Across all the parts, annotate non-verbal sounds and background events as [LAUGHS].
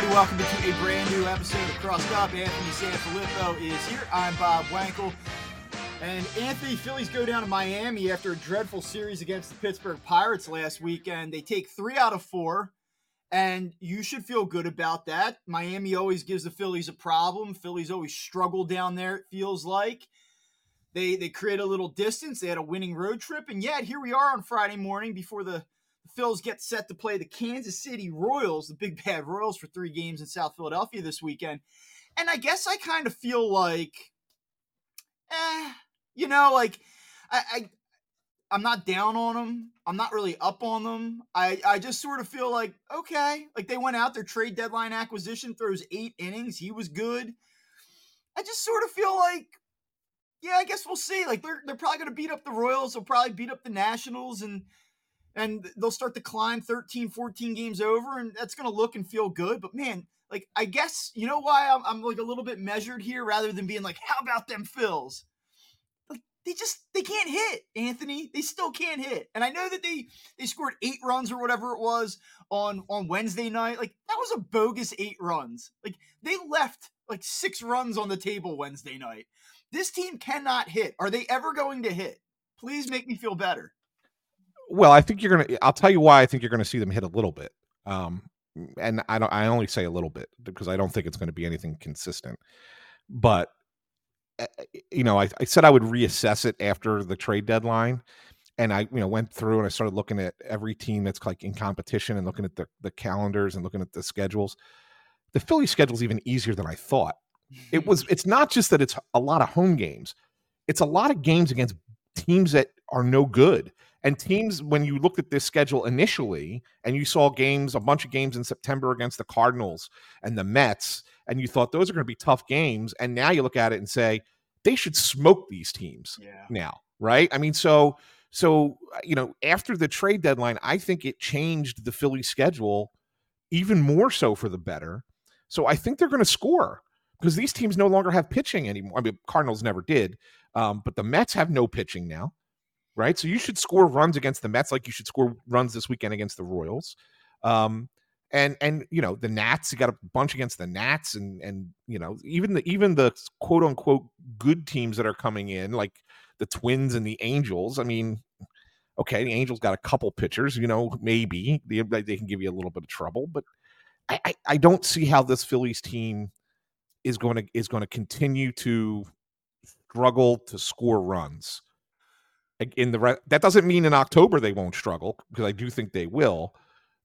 Everybody? Welcome to a brand new episode of Crossed Up. Anthony Sanfilippo is here. I'm Bob Wankel. And Anthony, Phillies go down to Miami after a dreadful series against the Pittsburgh Pirates last weekend. They take three out of four, and you should feel good about that. Miami always gives the Phillies a problem. Phillies always struggle down there, it feels like. They they create a little distance. They had a winning road trip, and yet here we are on Friday morning before the the Phils get set to play the Kansas City Royals, the big bad Royals, for three games in South Philadelphia this weekend. And I guess I kind of feel like, eh, you know, like I, I I'm not down on them. I'm not really up on them. I, I just sort of feel like, okay, like they went out, their trade deadline acquisition throws eight innings. He was good. I just sort of feel like, yeah, I guess we'll see. Like they're they're probably gonna beat up the Royals, they'll probably beat up the Nationals and and they'll start to climb 13, 14 games over, and that's going to look and feel good. But man, like I guess you know why I'm, I'm like a little bit measured here, rather than being like, how about them Phils? Like they just they can't hit, Anthony. They still can't hit, and I know that they they scored eight runs or whatever it was on on Wednesday night. Like that was a bogus eight runs. Like they left like six runs on the table Wednesday night. This team cannot hit. Are they ever going to hit? Please make me feel better. Well, I think you're gonna. I'll tell you why I think you're gonna see them hit a little bit. Um, and I don't. I only say a little bit because I don't think it's going to be anything consistent. But eh, you know, I, I said I would reassess it after the trade deadline, and I you know went through and I started looking at every team that's like in competition and looking at the the calendars and looking at the schedules. The Philly schedule is even easier than I thought. It was. It's not just that it's a lot of home games. It's a lot of games against teams that are no good and teams, when you looked at this schedule initially and you saw games, a bunch of games in September against the Cardinals and the Mets, and you thought those are going to be tough games. And now you look at it and say, they should smoke these teams yeah. now, right? I mean, so so you know, after the trade deadline, I think it changed the Philly schedule even more so for the better. So I think they're going to score because these teams no longer have pitching anymore. I mean, Cardinals never did, um, but the Mets have no pitching now right? So you should score runs against the Mets like you should score runs this weekend against the Royals. Um, and and you know the Nats, you got a bunch against the Nats, and and you know even the even the quote unquote good teams that are coming in, like the Twins and the Angels. I mean, okay, the Angels got a couple pitchers, you know, maybe they, they can give you a little bit of trouble, but I, I, I don't see how this Phillies team is going to is going to continue to struggle to score runs in the re- that doesn't mean in October they won't struggle because I do think they will.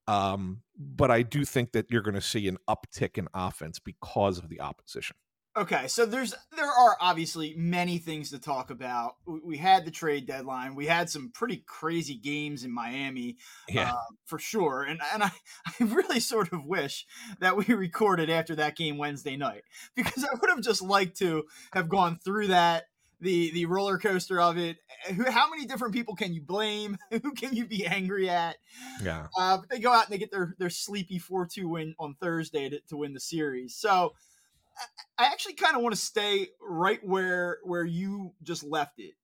Um, but I do think that you're going to see an uptick in offense because of the opposition. Okay, so there's there are obviously many things to talk about. We had the trade deadline. We had some pretty crazy games in Miami, yeah, uh, for sure. And and I, [LAUGHS] I really sort of wish that we recorded after that game Wednesday night because I would have just liked to have gone through that the the roller coaster of it. Eh, who, how many different people can you blame? [LAUGHS] Who can you be angry at? Yeah. Uh, but they go out and they get their their sleepy four two win on Thursday to, to win the series. So I, I actually kind of want to stay right where where you just left it.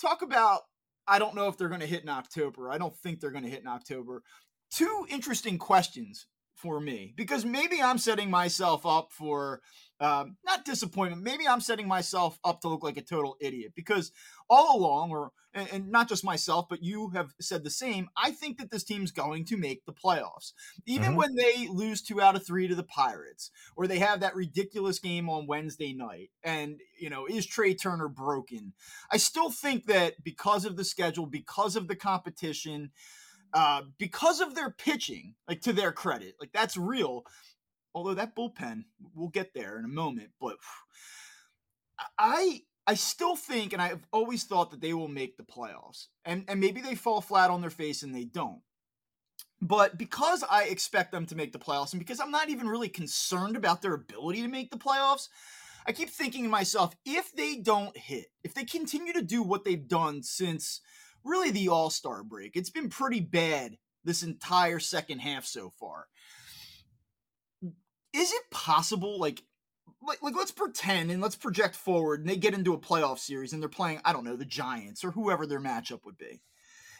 Talk about. I don't know if they're going to hit in October. I don't think they're going to hit in October. Two interesting questions for me because maybe I'm setting myself up for um, not disappointment. Maybe I'm setting myself up to look like a total idiot because all along, or and, and, not just myself, but you have said the same. I think that this team's going to make the playoffs, even mm-hmm. when they lose two out of three to the Pirates, or they have that ridiculous game on Wednesday night. And you know, is Trea Turner broken? I still think that because of the schedule, because of the competition. Uh, because of their pitching, like to their credit, like that's real Although that bullpen, we'll get there in a moment. But I I still think, and I've always thought that they will make the playoffs. And and maybe they fall flat on their face and they don't. But because I expect them to make the playoffs, and because I'm not even really concerned about their ability to make the playoffs, I keep thinking to myself, if they don't hit, if they continue to do what they've done since really the All Star break, it's been pretty bad this entire second half so far. Is it possible, like, like, like let's pretend and let's project forward and they get into a playoff series and they're playing, I don't know, the Giants or whoever their matchup would be.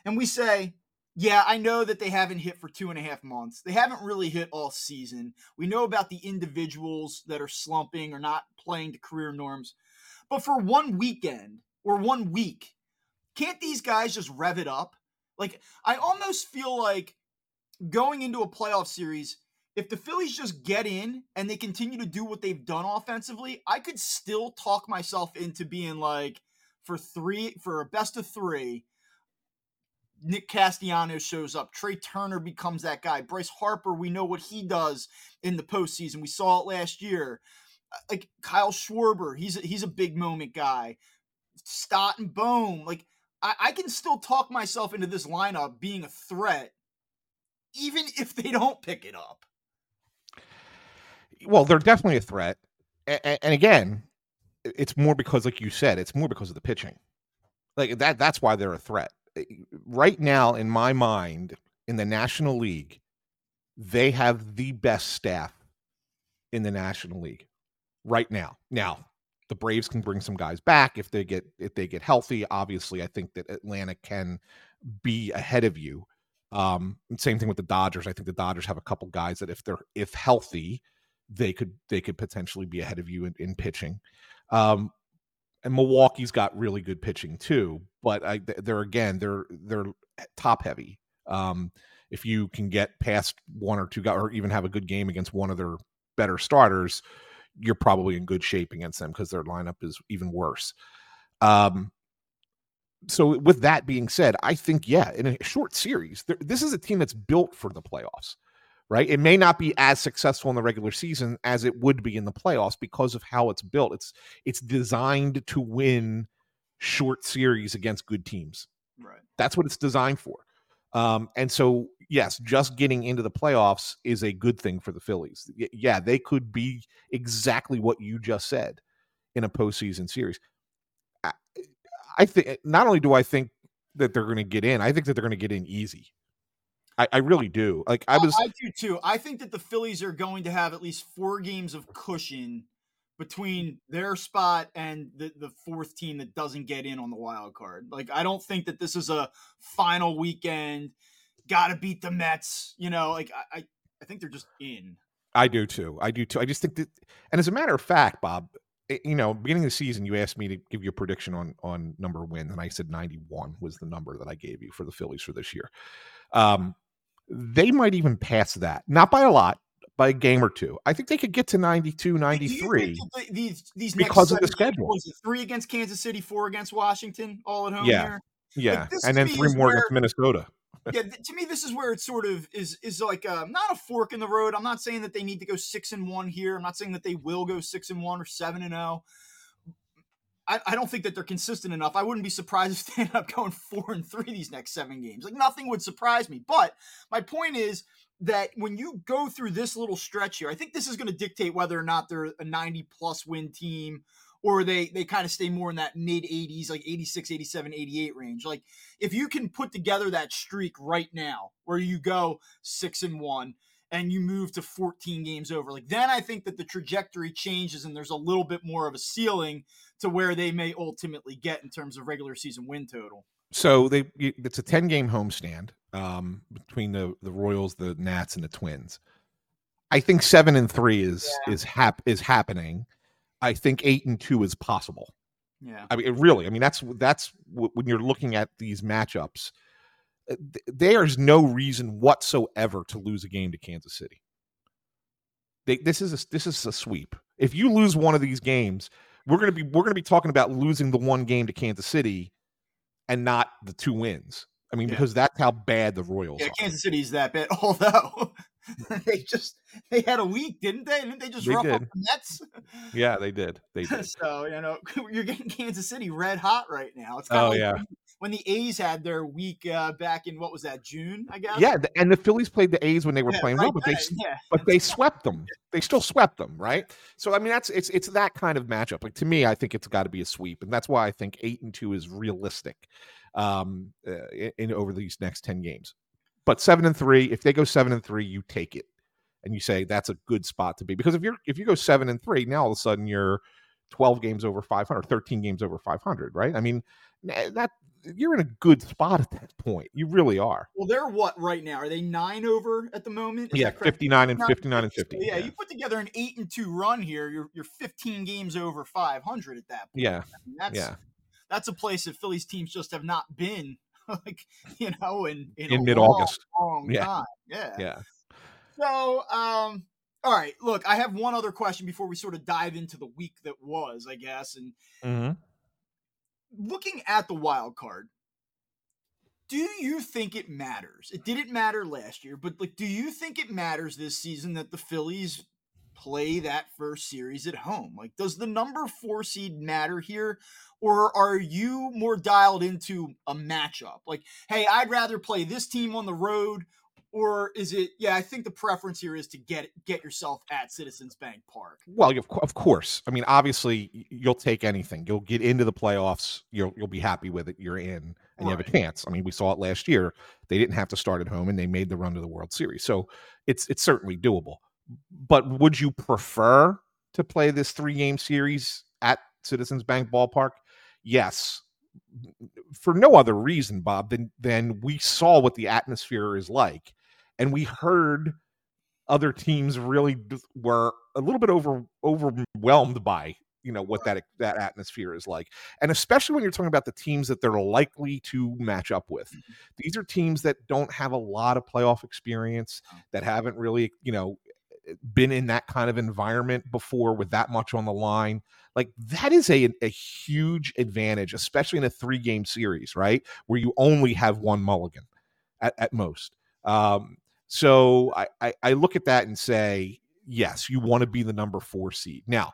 And we say, yeah, I know that they haven't hit for two and a half months. They haven't really hit all season. We know about the individuals that are slumping or not playing to career norms. But for one weekend or one week, can't these guys just rev it up? Like, I almost feel like going into a playoff series, if the Phillies just get in and they continue to do what they've done offensively, I could still talk myself into being like, for three, for a best of three, Nick Castellanos shows up. Trea Turner becomes that guy. Bryce Harper, we know what he does in the postseason. We saw it last year. Uh, like Kyle Schwarber, he's a, he's a big moment guy. Stott and Bohm, like I, I can still talk myself into this lineup being a threat, even [LAUGHS] if they don't pick it up. Well, they're definitely a threat, and, and again, it's more because, like you said, it's more because of the pitching. Like that. That's why they're a threat right now, in my mind, in the National League, they have the best staff in the National League right now. Now, the Braves can bring some guys back if they get if they get healthy. Obviously, I think that Atlanta can be ahead of you. Um, same thing with the Dodgers. I think the Dodgers have a couple guys that if they're if healthy, they could they could potentially be ahead of you in, in pitching. Um, and Milwaukee's got really good pitching too, but I, they're again they're they're top heavy. Um, if you can get past one or two guys, or even have a good game against one of their better starters, you're probably in good shape against them because their lineup is even worse. Um, so with that being said, I think yeah, in a short series, this is a team that's built for the playoffs right? It may not be as successful in the regular season as it would be in the playoffs because of how it's built. It's it's designed to win short series against good teams. Right. That's what it's designed for. Um, and so, yes, just getting into the playoffs is a good thing for the Phillies. Yeah, they could be exactly what you just said in a postseason series. I, I think not only do I think that they're going to get in, I think that they're going to get in easy. I, I really do. Like I was, I do too. I think that the Phillies are going to have at least four games of cushion between their spot and the, the fourth team that doesn't get in on the wild card. Like I don't think that this is a final weekend. Got to beat the Mets. You know, like I, I think they're just in. I do too. I do too. I just think that, and as a matter of fact, Bob, eh, you know, beginning of the season, you asked me to give you a prediction on on number of wins, and I said ninety one was the number that I gave you for the Phillies for this year. Um, they might even pass that, not by a lot, by a game or two. I think they could get to 92, 93 these, these because of the schedule. three against Kansas City, four against Washington, all at home yeah. here. Yeah, like and then three more where, against Minnesota. [LAUGHS] yeah, to me, this is where it sort of is is like a, uh, not a fork in the road. I'm not saying that they need to go six and one here. I'm not saying that they will go six and one or seven and. Oh. I, I don't think that they're consistent enough. I wouldn't be surprised [LAUGHS] if they end up going four and three these next seven games. Like nothing would surprise me. But my point is that when you go through this little stretch here, I think this is going to dictate whether or not they're a 90 plus win team or they they kind of stay more in that mid 80s like 86 87 88 range like if you can put together that streak right now where you go 6 and 1 and you move to 14 games over like then i think that the trajectory changes and there's a little bit more of a ceiling to where they may ultimately get in terms of regular season win total. So they it's a 10 game homestand um, between the the Royals, the Nats, and the Twins. I think seven and three is yeah. is hap is happening. I think eight and two is possible. Yeah, I mean, really. I mean, that's that's when you're looking at these matchups. Uh, there's no reason whatsoever to lose a game to Kansas City. They, this is a, this is a sweep. If you lose one of these games, we're gonna be we're gonna be talking about losing the one game to Kansas City and not the two wins. I mean, yeah. because that's how bad the Royals yeah, are. Kansas City's that bad. [LAUGHS] Although [LAUGHS] they just they had a week, didn't they? Didn't they just They rough up the Mets? Yeah, they did. They [LAUGHS] did. so you know you're getting Kansas City red hot right now. It's Oh, kind of like yeah. When, the A's had their week uh, back in what was that June? I guess. Yeah, and the Phillies played the A's when they were Yeah, playing right well, but they yeah. but they [LAUGHS] swept them. They still swept them, right? So I mean, that's it's it's that kind of matchup. Like to me, I think it's got to be a sweep, and that's why I think eight and two is realistic um, uh, in, in over these next ten games. But seven and three, if they go seven and three, you take it, and you say that's a good spot to be because if you're if you go seven and three, now all of a sudden you're twelve games over five hundred, 13 games over five hundred, right? I mean, that you're in a good spot at that point. You really are. Well, they're what right now? Are they nine over at the moment? Is Yeah, 59 and 59 and 50. 50. So, yeah, you put together an eight and two run here. You're you're 15 games over 500 at that point. Yeah. I mean, that's Yeah. that's a place that Phillies teams just have not been, [LAUGHS] like you know, in in, In mid-August. long, long Yeah. time. Yeah. Yeah. So, um, all right. Look, I have one other question before we sort of dive into the week that was, I guess, and Mm-hmm. Looking at the wild card, do you think it matters? It didn't matter last year, but like, do you think it matters this season that the Phillies play that first series at home? Like, does the number four seed matter here? Or are you more dialed into a matchup? Like, hey, I'd rather play this team on the road, or is it? Yeah, I think the preference here is to get get yourself at Citizens Bank Park. Well, of, course. I mean, obviously, you'll take anything. You'll get into the playoffs. You'll you'll be happy with it. You're in, and you have a chance. I mean, we saw it last year. They didn't have to start at home, and they made the run to the World Series. So it's it's certainly doable. But would you prefer to play this three game series at Citizens Bank Ballpark? Yes. For no other reason, Bob, than than we saw what the atmosphere is like, and we heard other teams really were a little bit over overwhelmed by you know what that that atmosphere is like. And especially when you're talking about the teams that they're likely to match up with. These are teams that don't have a lot of playoff experience that haven't really you know been in that kind of environment before with that much on the line. Like that is a, a huge advantage especially in a three game series right? Where you only have one mulligan at, at most. Um so I, I I look at that and say, yes, you want to be the number four seed. Now,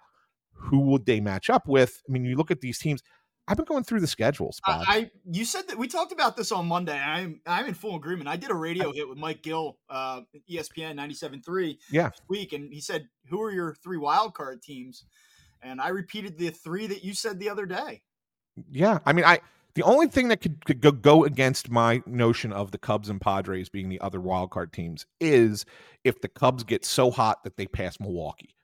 who would they match up with? I mean, you look at these teams. I've been going through the schedules. I, I you said that we talked about this on Monday. I'm I'm in full agreement. I did a radio hit with Mike Gill, uh, ESPN 97.3 Yeah. this week, and he said, "Who are your three wild card teams?" And I repeated the three that you said the other day. yeah, I mean, I the only thing that could, could go, go against my notion of the Cubs and Padres being the other wildcard teams is if the Cubs get so hot that they pass Milwaukee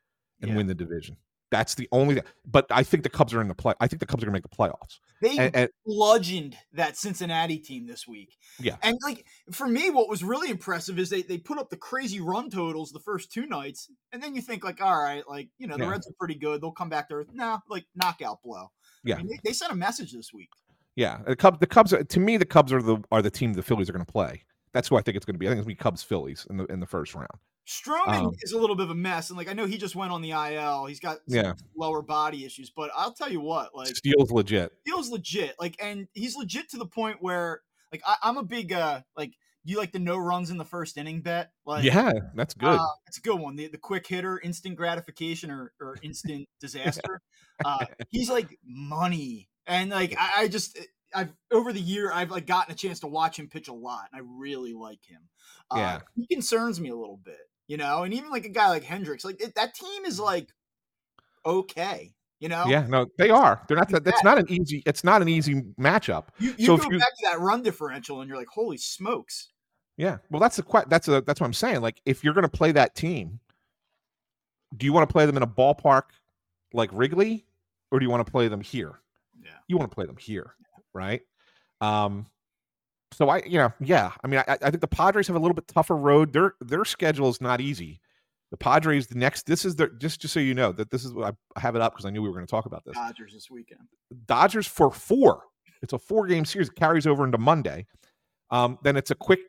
and Yeah. win the division. That's the only. thing. But I think the Cubs are in the play. I think the Cubs are going to make the playoffs. They And, and bludgeoned that Cincinnati team this week. Yeah. And like for me, what was really impressive is they they put up the crazy run totals the first two nights, and then you think like, all right, like you know the Yeah. Reds are pretty good. They'll come back to earth. No, like knockout blow. Yeah. I mean, they, they sent a message this week. Yeah, the Cubs. The Cubs. Are, to me, the Cubs are the are the team the Phillies are going to play. That's who I think it's going to be. I think it's going to be Cubs Phillies in the in the first round. Stroman Um, is a little bit of a mess, and like I know he just went on the IL. He's got some Yeah. lower body issues, but I'll tell you what, like Steele's legit. feels legit. Like, and he's legit to the point where, like, I, I'm a big uh, like, you like the no runs in the first inning bet? Like, Yeah, that's good. Uh, it's a good one. The, the quick hitter, instant gratification, or, or instant [LAUGHS] disaster. Uh, he's like money, and like I, I just I've over the year I've like gotten a chance to watch him pitch a lot, and I really like him. Uh, Yeah. he concerns me a little bit, you know. And even like a guy like Hendricks, like it, that team is like okay, you know. yeah, no, they are. They're not. That, that's not an easy. It's not an easy matchup. You, you So go if you- back to that run differential, and you're like, holy smokes. Yeah. Well, that's the that's a, that's what I'm saying. Like, if you're going to play that team, do you want to play them in a ballpark like Wrigley, or do you want to play them here? You want to play them here, right? Um. So I, you know, yeah. I mean, I, I think the Padres have a little bit tougher road. Their their schedule is not easy. The Padres, the next, this is their just just so you know that this is what I have it up because I knew we were going to talk about this. Dodgers this weekend. Dodgers for four. It's a four game series. It carries over into Monday. Um, then it's a quick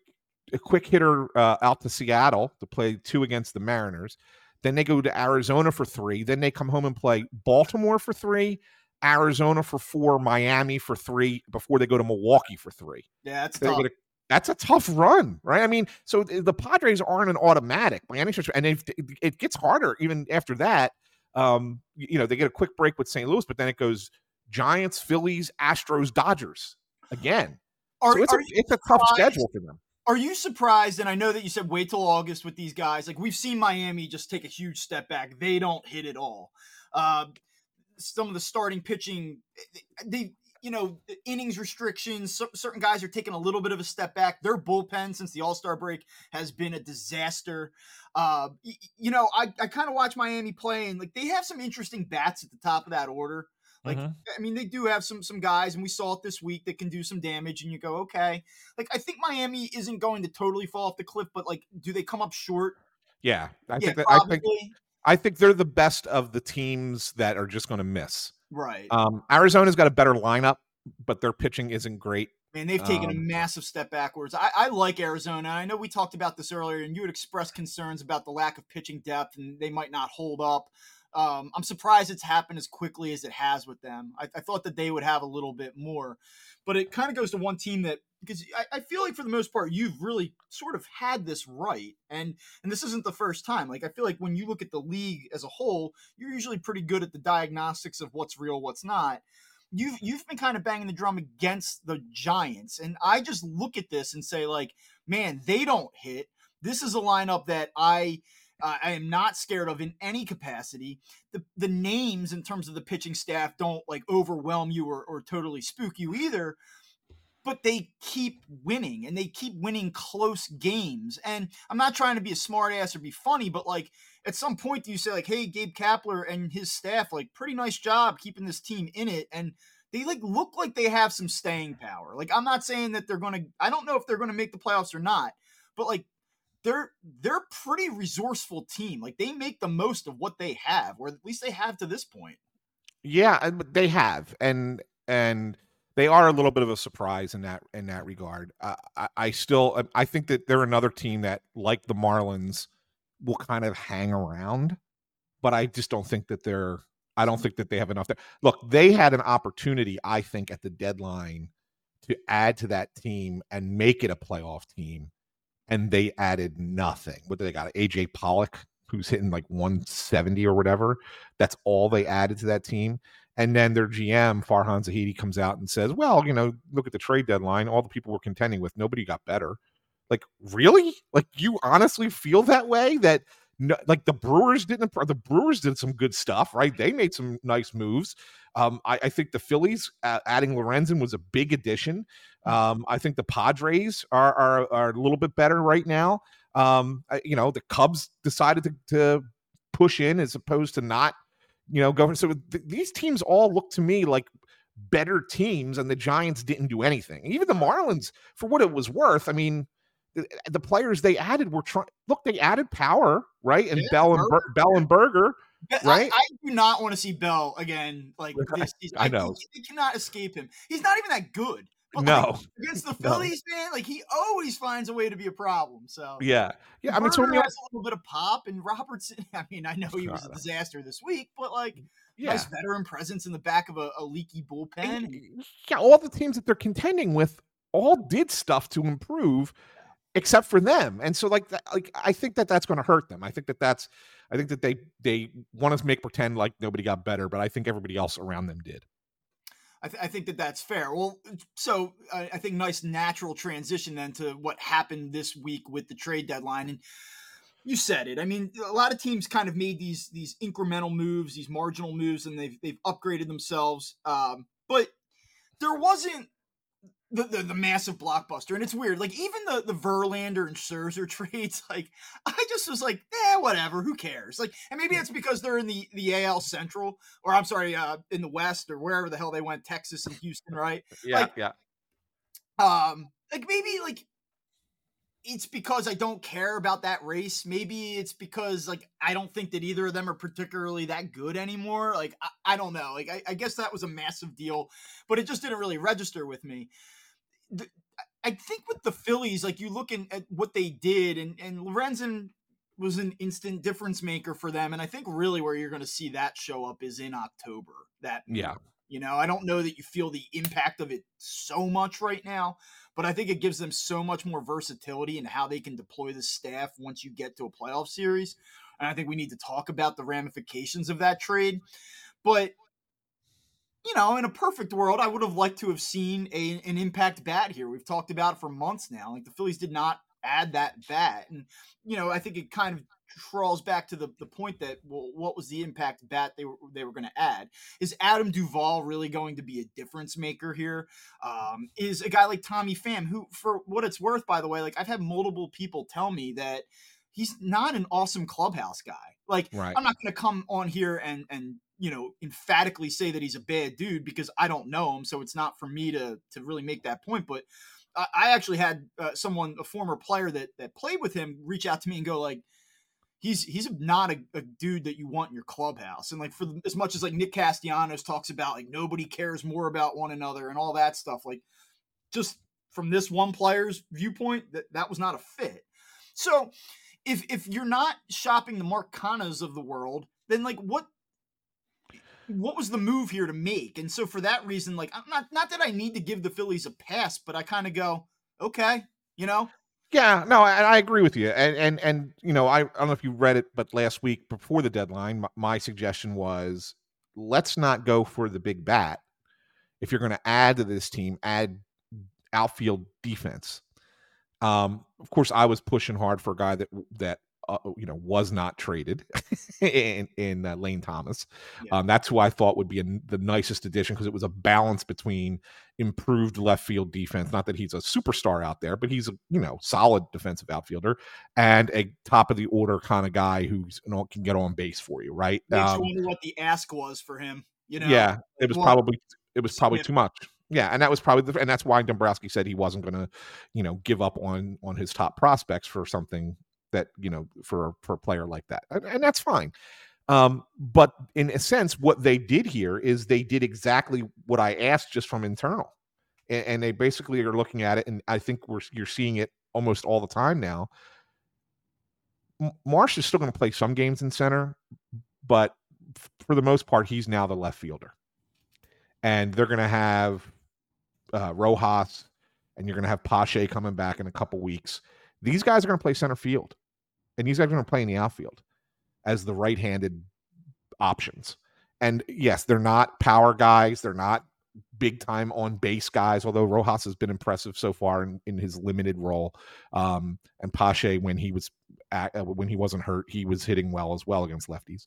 a quick hitter uh, out to Seattle to play two against the Mariners. Then they go to Arizona for three. Then they come home and play Baltimore for three, Arizona for four, Miami for three before they go to Milwaukee for three. Yeah, that's tough. that's a tough run, right? I mean, so the Padres aren't an automatic by any stretch, and if it gets harder even after that. Um, you know, they get a quick break with St. Louis, but then it goes Giants, Phillies, Astros, Dodgers again. Are, so it's, a, it's a tough schedule for them. Are you surprised? And I know that you said wait till August with these guys. Like we've seen Miami just take a huge step back. They don't hit it all. Uh, some of the starting pitching, they you know, the innings restrictions. So, certain guys are taking a little bit of a step back. Their bullpen since the All Star break has been a disaster. Uh, y- you know, I, I kind of watch Miami play, and like they have some interesting bats at the top of that order. Like, mm-hmm. I mean, they do have some some guys, and we saw it this week that can do some damage. And you go, okay, like I think Miami isn't going to totally fall off the cliff, but like, do they come up short? Yeah, I yeah, think that, I think I think they're the best of the teams that are just going to miss. Right. Um, Arizona's got a better lineup, but their pitching isn't great. Man, they've taken um, a massive step backwards. I, I, like Arizona. I know we talked about this earlier, and you had expressed concerns about the lack of pitching depth, and they might not hold up. Um, I'm surprised it's happened as quickly as it has with them. I, I thought that they would have a little bit more, but it kind of goes to one team that because I, I, feel like for the most part you've really sort of had this right, and and this isn't the first time. Like I feel like when you look at the league as a whole, you're usually pretty good at the diagnostics of what's real, what's not. You've you've been kind of banging the drum against the Giants, and I just look at this and say like, man, they don't hit. This is a lineup that I uh, I am not scared of in any capacity. The the names in terms of the pitching staff don't like overwhelm you or, or totally spook you either. But they keep winning and they keep winning close games. And I'm not trying to be a smartass or be funny, but like at some point you say like, hey, Gabe Kapler and his staff, like pretty nice job keeping this team in it. And they like look like they have some staying power. Like I'm not saying that they're gonna I don't know if they're gonna make the playoffs or not, but like they're they're pretty resourceful team. Like they make the most of what they have, or at least they have to this point. Yeah, they have, and and they are a little bit of a surprise in that in that regard. I, I still um, I think that they're another team that, like the Marlins, will kind of hang around, but I just don't think that they're. I don't think that they have enough there. Look, they had an opportunity, I think, at the deadline to add to that team and make it a playoff team and they added nothing. What did they got? AJ Pollock, who's hitting like 170 or whatever. That's all they added to that team. And then their GM, Farhan Zaidi, comes out and says, Well, you know, look at the trade deadline. All the people we're contending with, nobody got better. Like, really? Like, you honestly feel that way? That no, like the Brewers didn't. The Brewers did some good stuff, right? They made some nice moves. Um, I, I, think the Phillies uh, adding Lorenzen was a big addition. Mm. Um, I think the Padres are, are, are a little bit better right now. Um, you know, the Cubs decided to, to push in as opposed to not, you know, going. So th- these teams all look to me like better teams, and the Giants didn't do anything. Even the Marlins, for what it was worth, I mean, the, the players they added were trying. Look, they added power, right? And yeah, Bell and Ber- Bell and Burger. Right? I, I, do not want to see Bell again. Like [LAUGHS] this, I, I know he, cannot escape him. He's not even that good. But no, like, against the [LAUGHS] Phillies, no. man, like he always finds a way to be a problem. So yeah, yeah. I mean, so has a little bit of pop, and Robertson. [LAUGHS] I mean, I know he was a disaster this week, but like. Yeah. Nice veteran presence in the back of a, a leaky bullpen. Yeah, all the teams that they're contending with all did stuff to improve except for them. And so like like I think that that's going to hurt them. I think that that's I think that they they want to make pretend like nobody got better, but I think everybody else around them did. I, th- I think that that's fair. Well, so I, I think nice natural transition then to what happened this week with the trade deadline and you said it. I mean, a lot of teams kind of made these these incremental moves, these marginal moves, and they've they've upgraded themselves. Um, but there wasn't the, the, the massive blockbuster, and it's weird. Like even the the Verlander and Scherzer [LAUGHS] trades, like I just was like, eh, whatever. Who cares? Like, and maybe it's because they're in the the AL Central, or I'm sorry, uh, in the West, or wherever the hell they went, Texas and Houston, right? Yeah, like, yeah. Um, like maybe like it's because I don't care about that race. Maybe it's because like I don't think that either of them are particularly that good anymore. Like I, I don't know. Like I, I guess that was a massive deal, but it just didn't really register with me. I think with the Phillies, like you looking at what they did, and and Lorenzen was an instant difference maker for them, and I think really where you're going to see that show up is in October. That yeah, You know, I don't know that you feel the impact of it so much right now, but I think it gives them so much more versatility in how they can deploy the staff once you get to a playoff series. And I think we need to talk about the ramifications of that trade. But you know, in a perfect world, I would have liked to have seen a, an impact bat here. We've talked about it for months now. Like the Phillies did not add that bat. And, you know, I think it kind of crawls back to the, the point that well, what was the impact bat they were they were going to add? Is Adam Duvall really going to be a difference maker here? Um, is a guy like Tommy Pham, who, for what it's worth, by the way, like I've had multiple people tell me that he's not an awesome clubhouse guy. Like right. I'm not going to come on here and and you know emphatically say that he's a bad dude because I don't know him, so it's not for me to to really make that point. But I actually had uh, someone, a former player that that played with him, reach out to me and go like, he's he's not a, a, dude that you want in your clubhouse. And like for the, as much as like Nick Castellanos talks about like nobody cares more about one another and all that stuff, like just from this one player's viewpoint, that that was not a fit. So if if you're not shopping the Mark Canhas of the world, then like what what was the move here to make? And so for that reason, like I'm not not that I need to give the Phillies a pass, but I kind of go, okay, you know, yeah, no, I, I, agree with you, and and and you know, I, I don't know if you read it, but last week before the deadline, my, my suggestion was let's not go for the big bat. If you're going to add to this team, add outfield defense. Um, of course, I was pushing hard for a guy that that uh, you know was not traded [LAUGHS] in in uh, Lane Thomas. Yeah. Um, that's who I thought would be a, the nicest addition because it was a balance between improved left field defense. Not that he's a superstar out there, but he's a you know solid defensive outfielder and a top of the order kind of guy who you know, can get on base for you. Right? Makes um, wonder what the ask was for him. You know? Yeah, it was well, probably it was probably too much. Yeah, and that was probably the, and that's why Dombrowski said he wasn't going to, you know, give up on on his top prospects for something that you know for for a player like that, and, and that's fine. Um, but in a sense, what they did here is they did exactly what I asked just from internal, and, and they basically are looking at it, and I think we're you're seeing it almost all the time now. Marsh is still going to play some games in center, but for the most part, he's now the left fielder, and they're going to have uh, Rojas, and you're going to have Pache coming back in a couple weeks. These guys are going to play center field and these guys are going to play in the outfield as the right-handed options. And yes, they're not power guys. They're not big time on base guys, although Rojas has been impressive so far in, in his limited role. Um, and Pache, when he was at, uh, when he wasn't hurt, he was hitting well as well against lefties.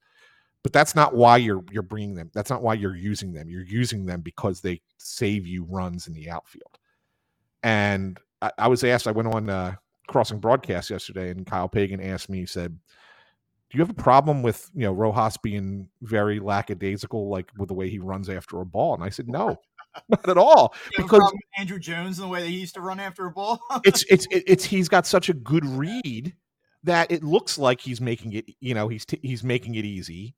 But that's not why you're you're bringing them. That's not why you're using them. You're using them because they save you runs in the outfield. And I, I was asked. I went on uh, crossing broadcast yesterday, and Kyle Pagan asked me, he said, "Do you have a problem with you know Rojas being very lackadaisical, like with the way he runs after a ball?" And I said, "No." [LAUGHS] Not at all, because Andruw Jones and the way that he used to run after a ball. [LAUGHS] it's it's it's he's got such a good read that it looks like he's making it. You know, he's t- he's making it easy,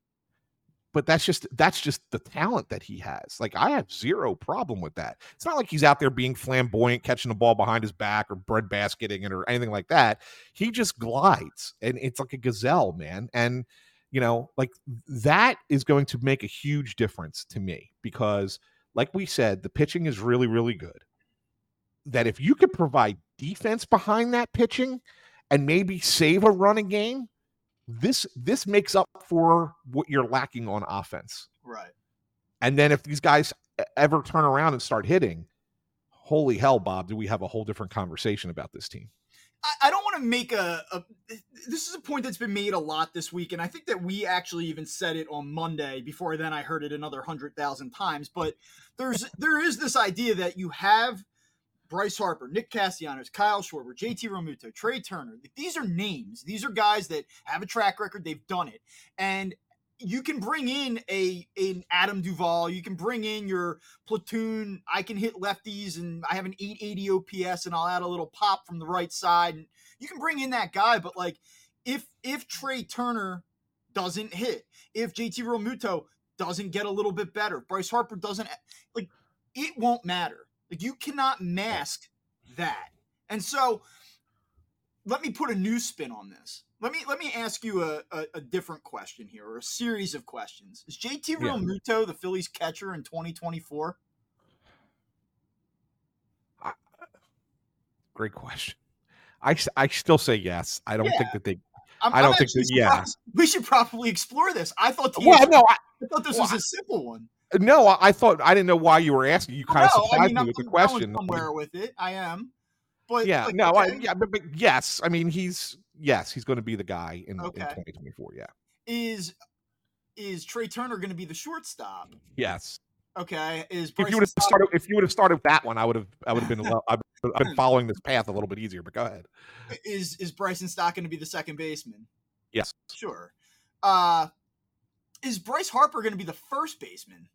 but that's just that's just the talent that he has. Like I have zero problem with that. It's not like he's out there being flamboyant, catching the ball behind his back or bread basketing it or anything like that. He just glides and it's like a gazelle, man. And you know, like that is going to make a huge difference to me because like we said, the pitching is really really good. That if you could provide defense behind that pitching and maybe save a running game, this this makes up for what you're lacking on offense. Right. And then if these guys ever turn around and start hitting, holy hell, Bob, do we have a whole different conversation about this team? I, I don't want to make a, a. This is a point that's been made a lot this week, and I think that we actually even said it on Monday. Before then, I heard it another hundred thousand times. But there's there is this idea that you have Bryce Harper, Nick Castellanos, Kyle Schwarber, JT Realmuto, Trea Turner. These are names. These are guys that have a track record. They've done it. And you can bring in a an Adam Duvall. You can bring in your platoon. I can hit lefties, and I have an 880 OPS, and I'll add a little pop from the right side. And you can bring in that guy, but like if if Trea Turner doesn't hit, if JT Realmuto doesn't get a little bit better, Bryce Harper doesn't like it won't matter like you cannot mask that. And so let me put a new spin on this. let me let me ask you a, a, a, different question here, or a series of questions. Is JT Realmuto yeah. the Phillies catcher in 2024? Uh, great question. I, I still say yes. I don't yeah. think that they. I'm, I do not think that. Yeah, we should probably explore this. I thought. well, no, I, I, thought this well, was a simple one. No, I thought I didn't know why you were asking. You kind of surprised I mean, me I'm, with the question. Somewhere with it, I am. But yeah, like, no, okay. I, yeah, but, but, yes, I mean he's yes, he's going to be the guy in, okay. in 2024. Yeah, is is Trea Turner going to be the shortstop? Yes. Okay. Is Bryson if you would have started if you would have started that one, I would have I would have been I've, I've been following this path a little bit easier. But go ahead. Is is Bryson Stott going to be the second baseman? Yes. Sure. Uh, is Bryce Harper going to be the first baseman?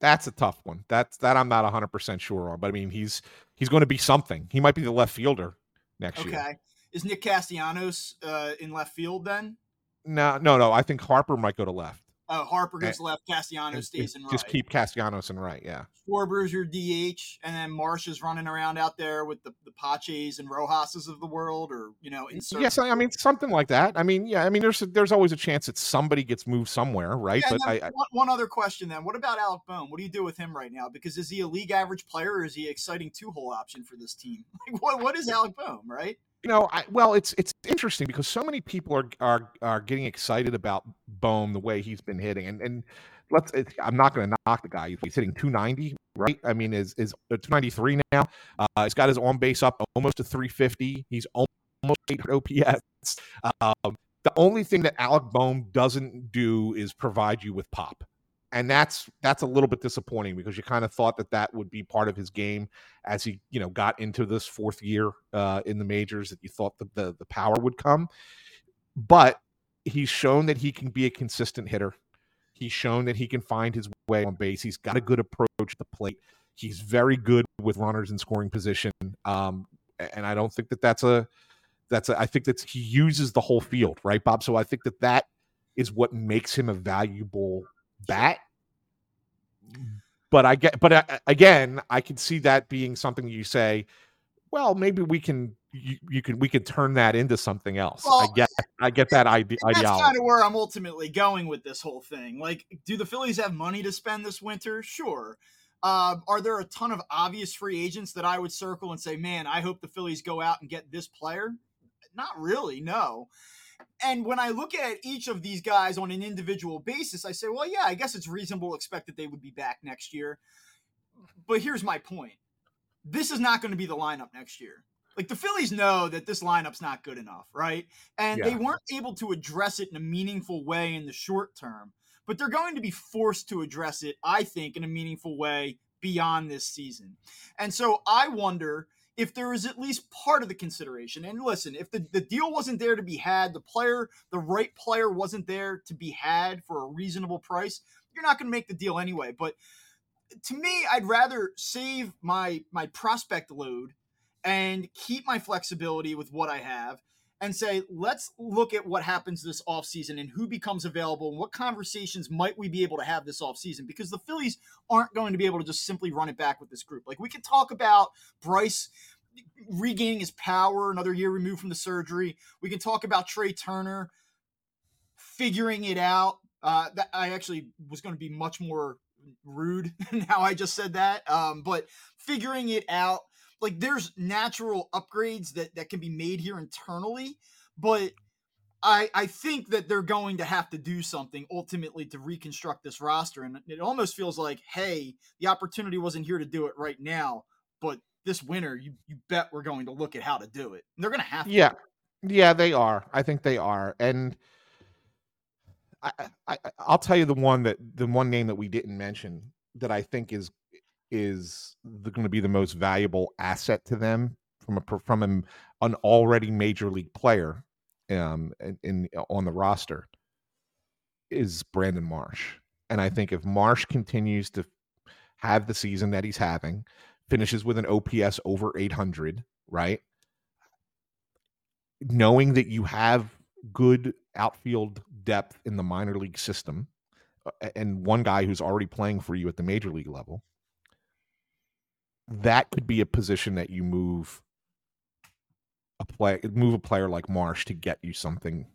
That's a tough one. That's that I'm not 100 percent sure on. But I mean, he's he's going to be something. He might be the left fielder next okay. year. Okay. Is Nick Castellanos uh, in left field then? No, no, no. I think Harper might go to left. Oh, Harper eh, goes left, Castellanos stays in right. Just keep Castellanos in right, yeah. Schwarber's your DH, and then Marsh is running around out there with the, the Paches and Rojas's of the world, or you know, insert. Yes, I mean something like that. I mean, yeah, I mean, there's there's always a chance that somebody gets moved somewhere, right? Yeah, but I, I, one, one other question then: What about Alec Bohm? What do you do with him right now? Because is he a league average player, or is he an exciting two hole option for this team? [LAUGHS] Like, what what is Alec Bohm, right? You know, I, well, it's it's interesting because so many people are are are getting excited about Bohm the way he's been hitting, and and let's. I'm not going to knock the guy. He's hitting 290, right? I mean, is is uh, 293 now? Uh, he's got his on base up almost to 350. He's almost 800 OPS. Um, the only thing that Alec Bohm doesn't do is provide you with pop and that's that's a little bit disappointing because you kind of thought that that would be part of his game as he you know got into this fourth year uh, in the majors that you thought the, the, the power would come. But he's shown that he can be a consistent hitter. He's shown that he can find his way on base. He's got a good approach to the plate. He's very good with runners in scoring position um, and i don't think that that's a that's a, I think that he uses the whole field right bob? So i think that that is what makes him a valuable bat but I get, but I, uh, again, I can see that being something you say. Well, maybe we can, you, you can, we can turn that into something else. Well, I get, I get that idea. That's kind of where I'm ultimately going with this whole thing. Like, do the Phillies have money to spend this winter? Sure. Uh, are there a ton of obvious free agents that I would circle and say, man, I hope the Phillies go out and get this player? Not really, no. And when I look at each of these guys on an individual basis, I say, well, yeah, I guess it's reasonable to expect that they would be back next year. But here's my point this is not going to be the lineup next year. Like the Phillies know that this lineup's not good enough, right? And yeah. they weren't able to address it in a meaningful way in the short term, but they're going to be forced to address it, I think, in a meaningful way beyond this season. And so I wonder if there is at least part of the consideration. And listen, if the, the deal wasn't there to be had, the player, the right player wasn't there to be had for a reasonable price, you're not going to make the deal anyway. But to me, I'd rather save my my prospect load and keep my flexibility with what I have and say, let's look at what happens this offseason and who becomes available and what conversations might we be able to have this offseason because the Phillies aren't going to be able to just simply run it back with this group. Like we can talk about Bryce regaining his power another year removed from the surgery. We can talk about Trea Turner figuring it out. Uh, that I actually was going to be much more rude [LAUGHS] now I just said that. Um, but figuring it out like there's natural upgrades that that can be made here internally, but I I think that they're going to have to do something ultimately to reconstruct this roster, and it almost feels like, hey, the opportunity wasn't here to do it right now, but this winter, you you bet we're going to look at how to do it. And they're going to have to. Yeah, yeah, they are. I think they are, and. I, I I'll tell you the one that the one name that we didn't mention that I think is is going to be the most valuable asset to them from a from an, already major league player um, in, in on the roster is Brandon Marsh. And I think if Marsh continues to have the season that he's having, finishes with an OPS over 800, right? Knowing that you have good outfield depth in the minor league system uh, and one guy who's already playing for you at the major league level, that could be a position that you move a play move a player like Marsh to get you something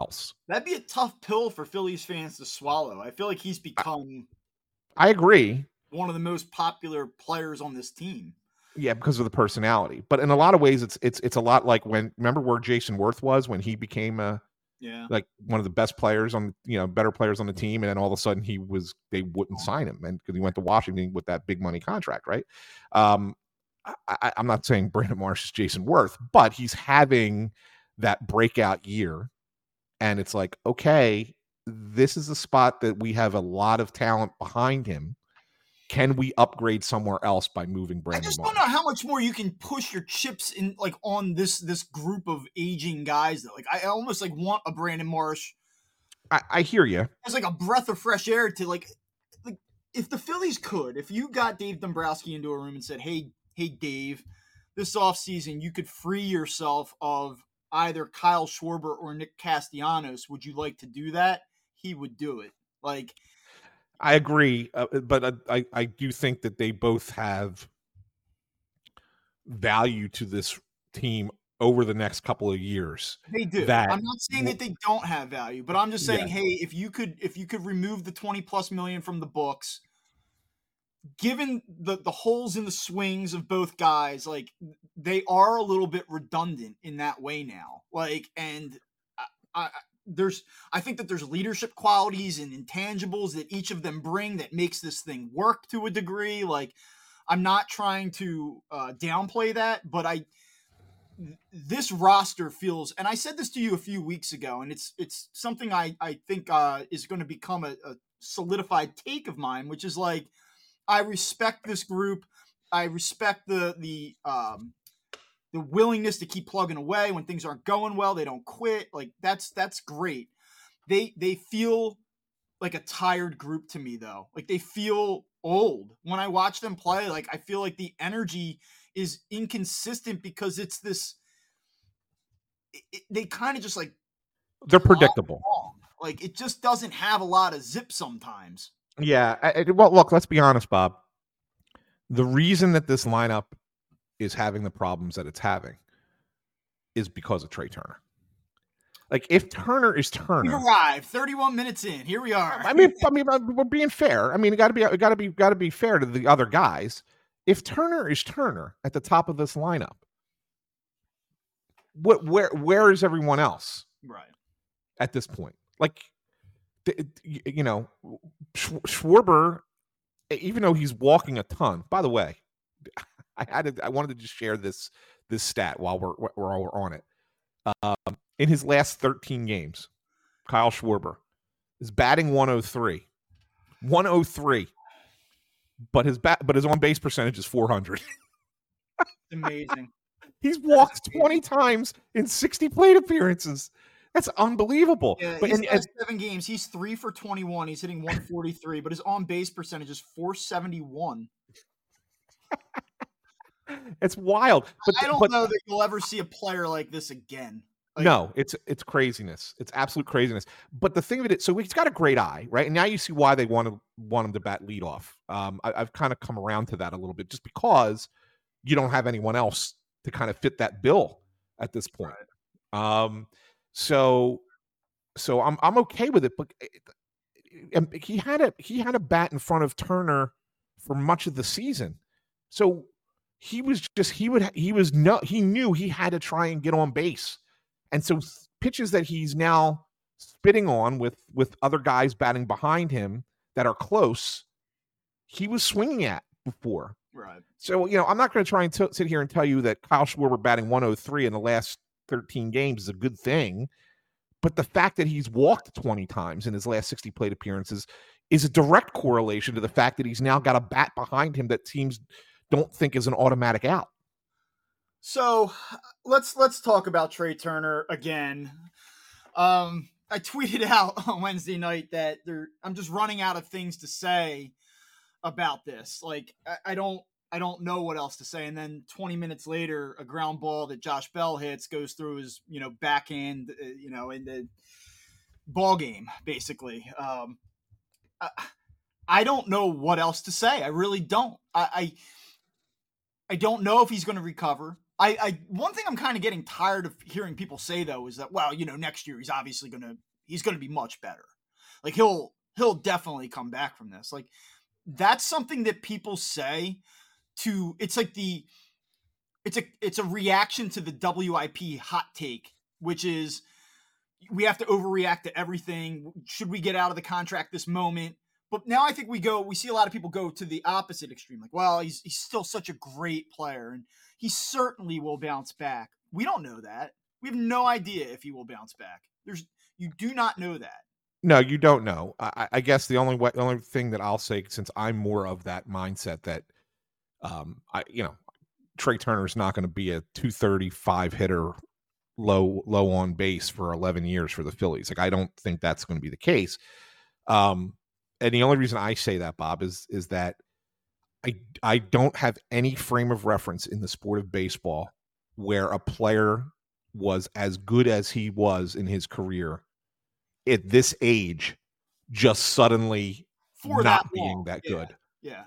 else. That'd be a tough pill for Phillies fans to swallow. I feel like he's become I agree. one of the most popular players on this team. Yeah, because of the personality. But in a lot of ways it's it's it's a lot like when remember where Jason Werth was when he became a Yeah. like one of the best players on you know better players on the team and then all of a sudden he was they wouldn't sign him and because he went to washington with that big money contract right um I, i'm not saying brandon marsh is jason werth but he's having that breakout year and it's like okay this is a spot that we have a lot of talent behind him can we upgrade somewhere else by moving Brandon? Marsh? I just marsh don't know how much more you can push your chips in like on this this group of aging guys though. Like I almost like want a Brandon Marsh I, I hear you It's like a breath of fresh air to like like if the Phillies could, if you got Dave Dombrowski into a room and said, Hey, hey Dave, this offseason you could free yourself of either Kyle Schwarber or Nick Castellanos, would you like to do that? He would do it. Like I agree, uh, uh but I, I I do think that they both have value to this team over the next couple of years. They do. that I'm not saying that they don't have value, but I'm just Yeah. saying, hey, if you could if you could remove the 20 plus million from the books, given the the holes in the swings of both guys, like they are a little bit redundant in that way now. Like, and uh, I, I there's I think that there's leadership qualities and intangibles that each of them bring that makes this thing work to a degree. Like, I'm not trying to uh, downplay that, but I this roster feels and i said this to you a few weeks ago and it's it's something i i think uh is going to become a, a solidified take of mine which is like i respect this group i respect the the um the willingness to keep plugging away when things aren't going well they don't quit like that's that's great they they feel like a tired group to me though like they feel old when i watch them play like i feel like the energy is inconsistent because it's this it, it- they kind of just like They're predictable. along. like it just doesn't have a lot of zip sometimes Yeah. I, I- well, look, let's be honest, Bob. The reason that this lineup is having the problems that it's having is because of Trea Turner. Like, if Turner is we've Turner, arrived 31 minutes in here we are I mean, I mean, we're being fair. I mean, it got to be, it got to be, got to be fair to the other guys. If Turner is Turner at the top of this lineup, what, where, where is everyone else right at this point? Like, you know, Sch- Schwarber, even though he's walking a ton. By the way, I had to, I wanted to just share this this stat while we're while we're on it. Um, in his last 13 games, Kyle Schwarber is batting 103. 103. But his bat but his on base percentage is 400. [LAUGHS] amazing He's walked 20 times in 60 plate appearances. That's unbelievable. yeah but and- seven games he's three for 21 he's hitting 143 but his on-base percentage is 471 it's wild. But i don't but, know that you'll ever see a player like this again Like, no, it's it's craziness. It's absolute craziness. But the thing of it is, so he's got a great eye, right? And now you see why they want to want him to bat lead off. Um, I, I've kind of come around to that a little bit, just because you don't have anyone else to kind of fit that bill at this point. Um, so so I'm I'm okay with it, but and he had a he had a bat in front of Turner for much of the season, so he was just he would he was no he knew he had to try and get on base, and so pitches that he's now spitting on with with other guys batting behind him that are close, he was swinging at before. right So, you know, I'm not going to try and t- sit here and tell you that Kyle Schwarber batting 103 in the last 13 games is a good thing. But the fact that he's walked 20 times in his last 60 plate appearances is a direct correlation to the fact that he's now got a bat behind him that teams don't think is an automatic out. So let's let's talk about Trea Turner again. Um, I tweeted [LAUGHS] out on Wednesday night that there I'm just running out of things to say about this. Like I, I don't I don't know what else to say. And then 20 minutes later, a ground ball that Josh Bell hits goes through his you know backhand, uh, you know, in the ball game basically. Um, I, I don't know what else to say. I really don't. I, I I don't know if he's going to recover. I, I one thing I'm kind of getting tired of hearing people say though is that well, you know, next year he's obviously gonna he's gonna be much better. Like he'll he'll definitely come back from this. Like that's something that people say to it's like the it's a it's a reaction to the WIP hot take, which is we have to overreact to everything. Should we get out of the contract this moment? But now I think we go, we see a lot of people go to the opposite extreme. Like, well, he's, he's still such a great player and he certainly will bounce back. We don't know that. We have no idea if he will bounce back. There's, you do not know that. No, you don't know. I, I guess the only way, the only thing that I'll say, since I'm more of that mindset that, um, I, you know, Trea Turner is not going to be a 235 hitter low low on base for 11 years for the Phillies. Like I don't think that's going to be the case. Um, and the only reason I say that, Bob, is is that I I don't have any frame of reference in the sport of baseball where a player was as good as he was in his career at this age, just suddenly For not that being long. that Yeah. good Yeah.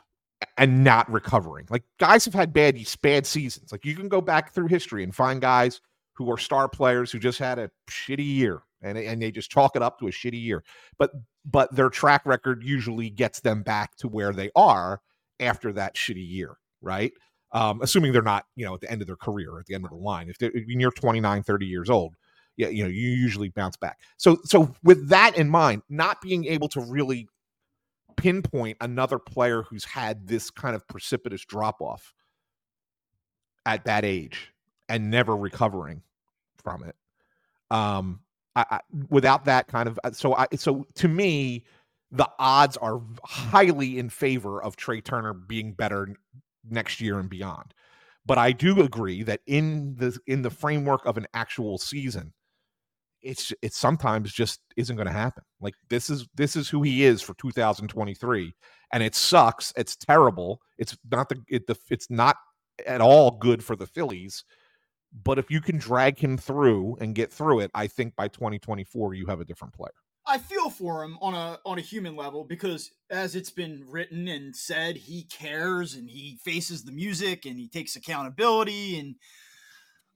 and not recovering. Like guys have had bad bad seasons. Like you can go back through history and find guys who are star players who just had a shitty year and and they just chalk it up to a shitty year. But but their track record usually gets them back to where they are after that shitty year, right? Um, assuming they're not, you know, at the end of their career, at the end of the line. If they're when you're 29, 30 years old, yeah, you know, you usually bounce back. So so with that in mind, not being able to really pinpoint another player who's had this kind of precipitous drop off at that age and never recovering from it. Um, I, without that kind of uh, so I so to me, the odds are highly in favor of Trea Turner being better next year and beyond. But I do agree that in the in the framework of an actual season, it's it sometimes just isn't going to happen. Like this is this is who he is for 2023, and it sucks. It's terrible. It's not the it the it's not at all good for the Phillies. But if you can drag him through and get through it, I think by 2024 you have a different player. I feel for him on a on a human level because as it's been written and said, he cares and he faces the music and he takes accountability and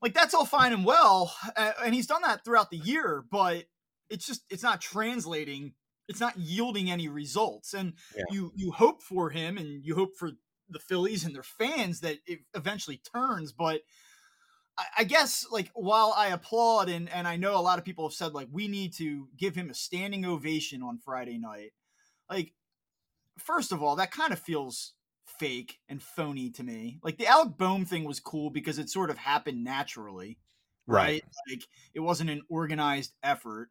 like that's all fine and well, uh, and he's done that throughout the year, but it's just it's not translating, it's not yielding any results, and Yeah. you you hope for him and you hope for the Phillies and their fans that it eventually turns, but I, I guess like while I applaud and and I know a lot of people have said like we need to give him a standing ovation on Friday night. Like first of all, that kind of feels fake and phony to me. Like the Alec Bohm thing was cool because it sort of happened naturally, right? Like it wasn't an organized effort.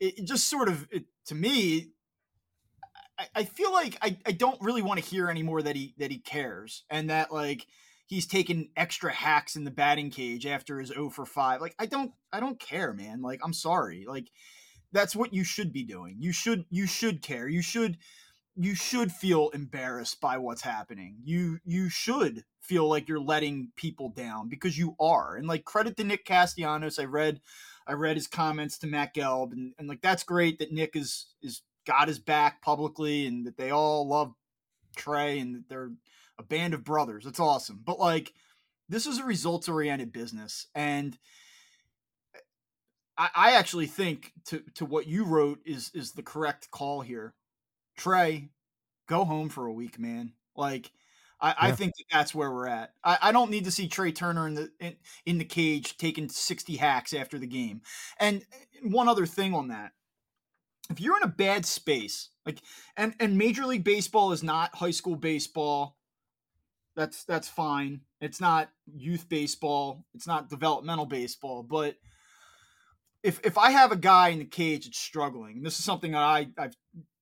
It, it just sort of it, to me I, I feel like I, I don't really want to hear anymore that he that he cares and that like he's taking extra hacks in the batting cage after his 0 for 5. Like I don't I don't care, man. Like I'm sorry. Like that's what you should be doing. You should you should care. You should you should feel embarrassed by what's happening. You you should feel like you're letting people down because you are. And like credit to Nick Castellanos. I read I read his comments to Matt Gelb and, and like that's great that Nick is is got his back publicly and that they all love Trea and that they're a band of brothers. It's awesome. But like this is a results oriented business and I, I actually think to to what you wrote is is the correct call here. Trea, go home for a week, man. Like I, I think that that's where we're at. I, I don't need to see Trea Turner in the in, in the cage taking 60 hacks after the game. And one other thing on that. If you're in a bad space, like and and Major League Baseball is not high school baseball, that's that's fine. It's not youth baseball, it's not developmental baseball, but if if I have a guy in the cage that's struggling, and this is something that I I've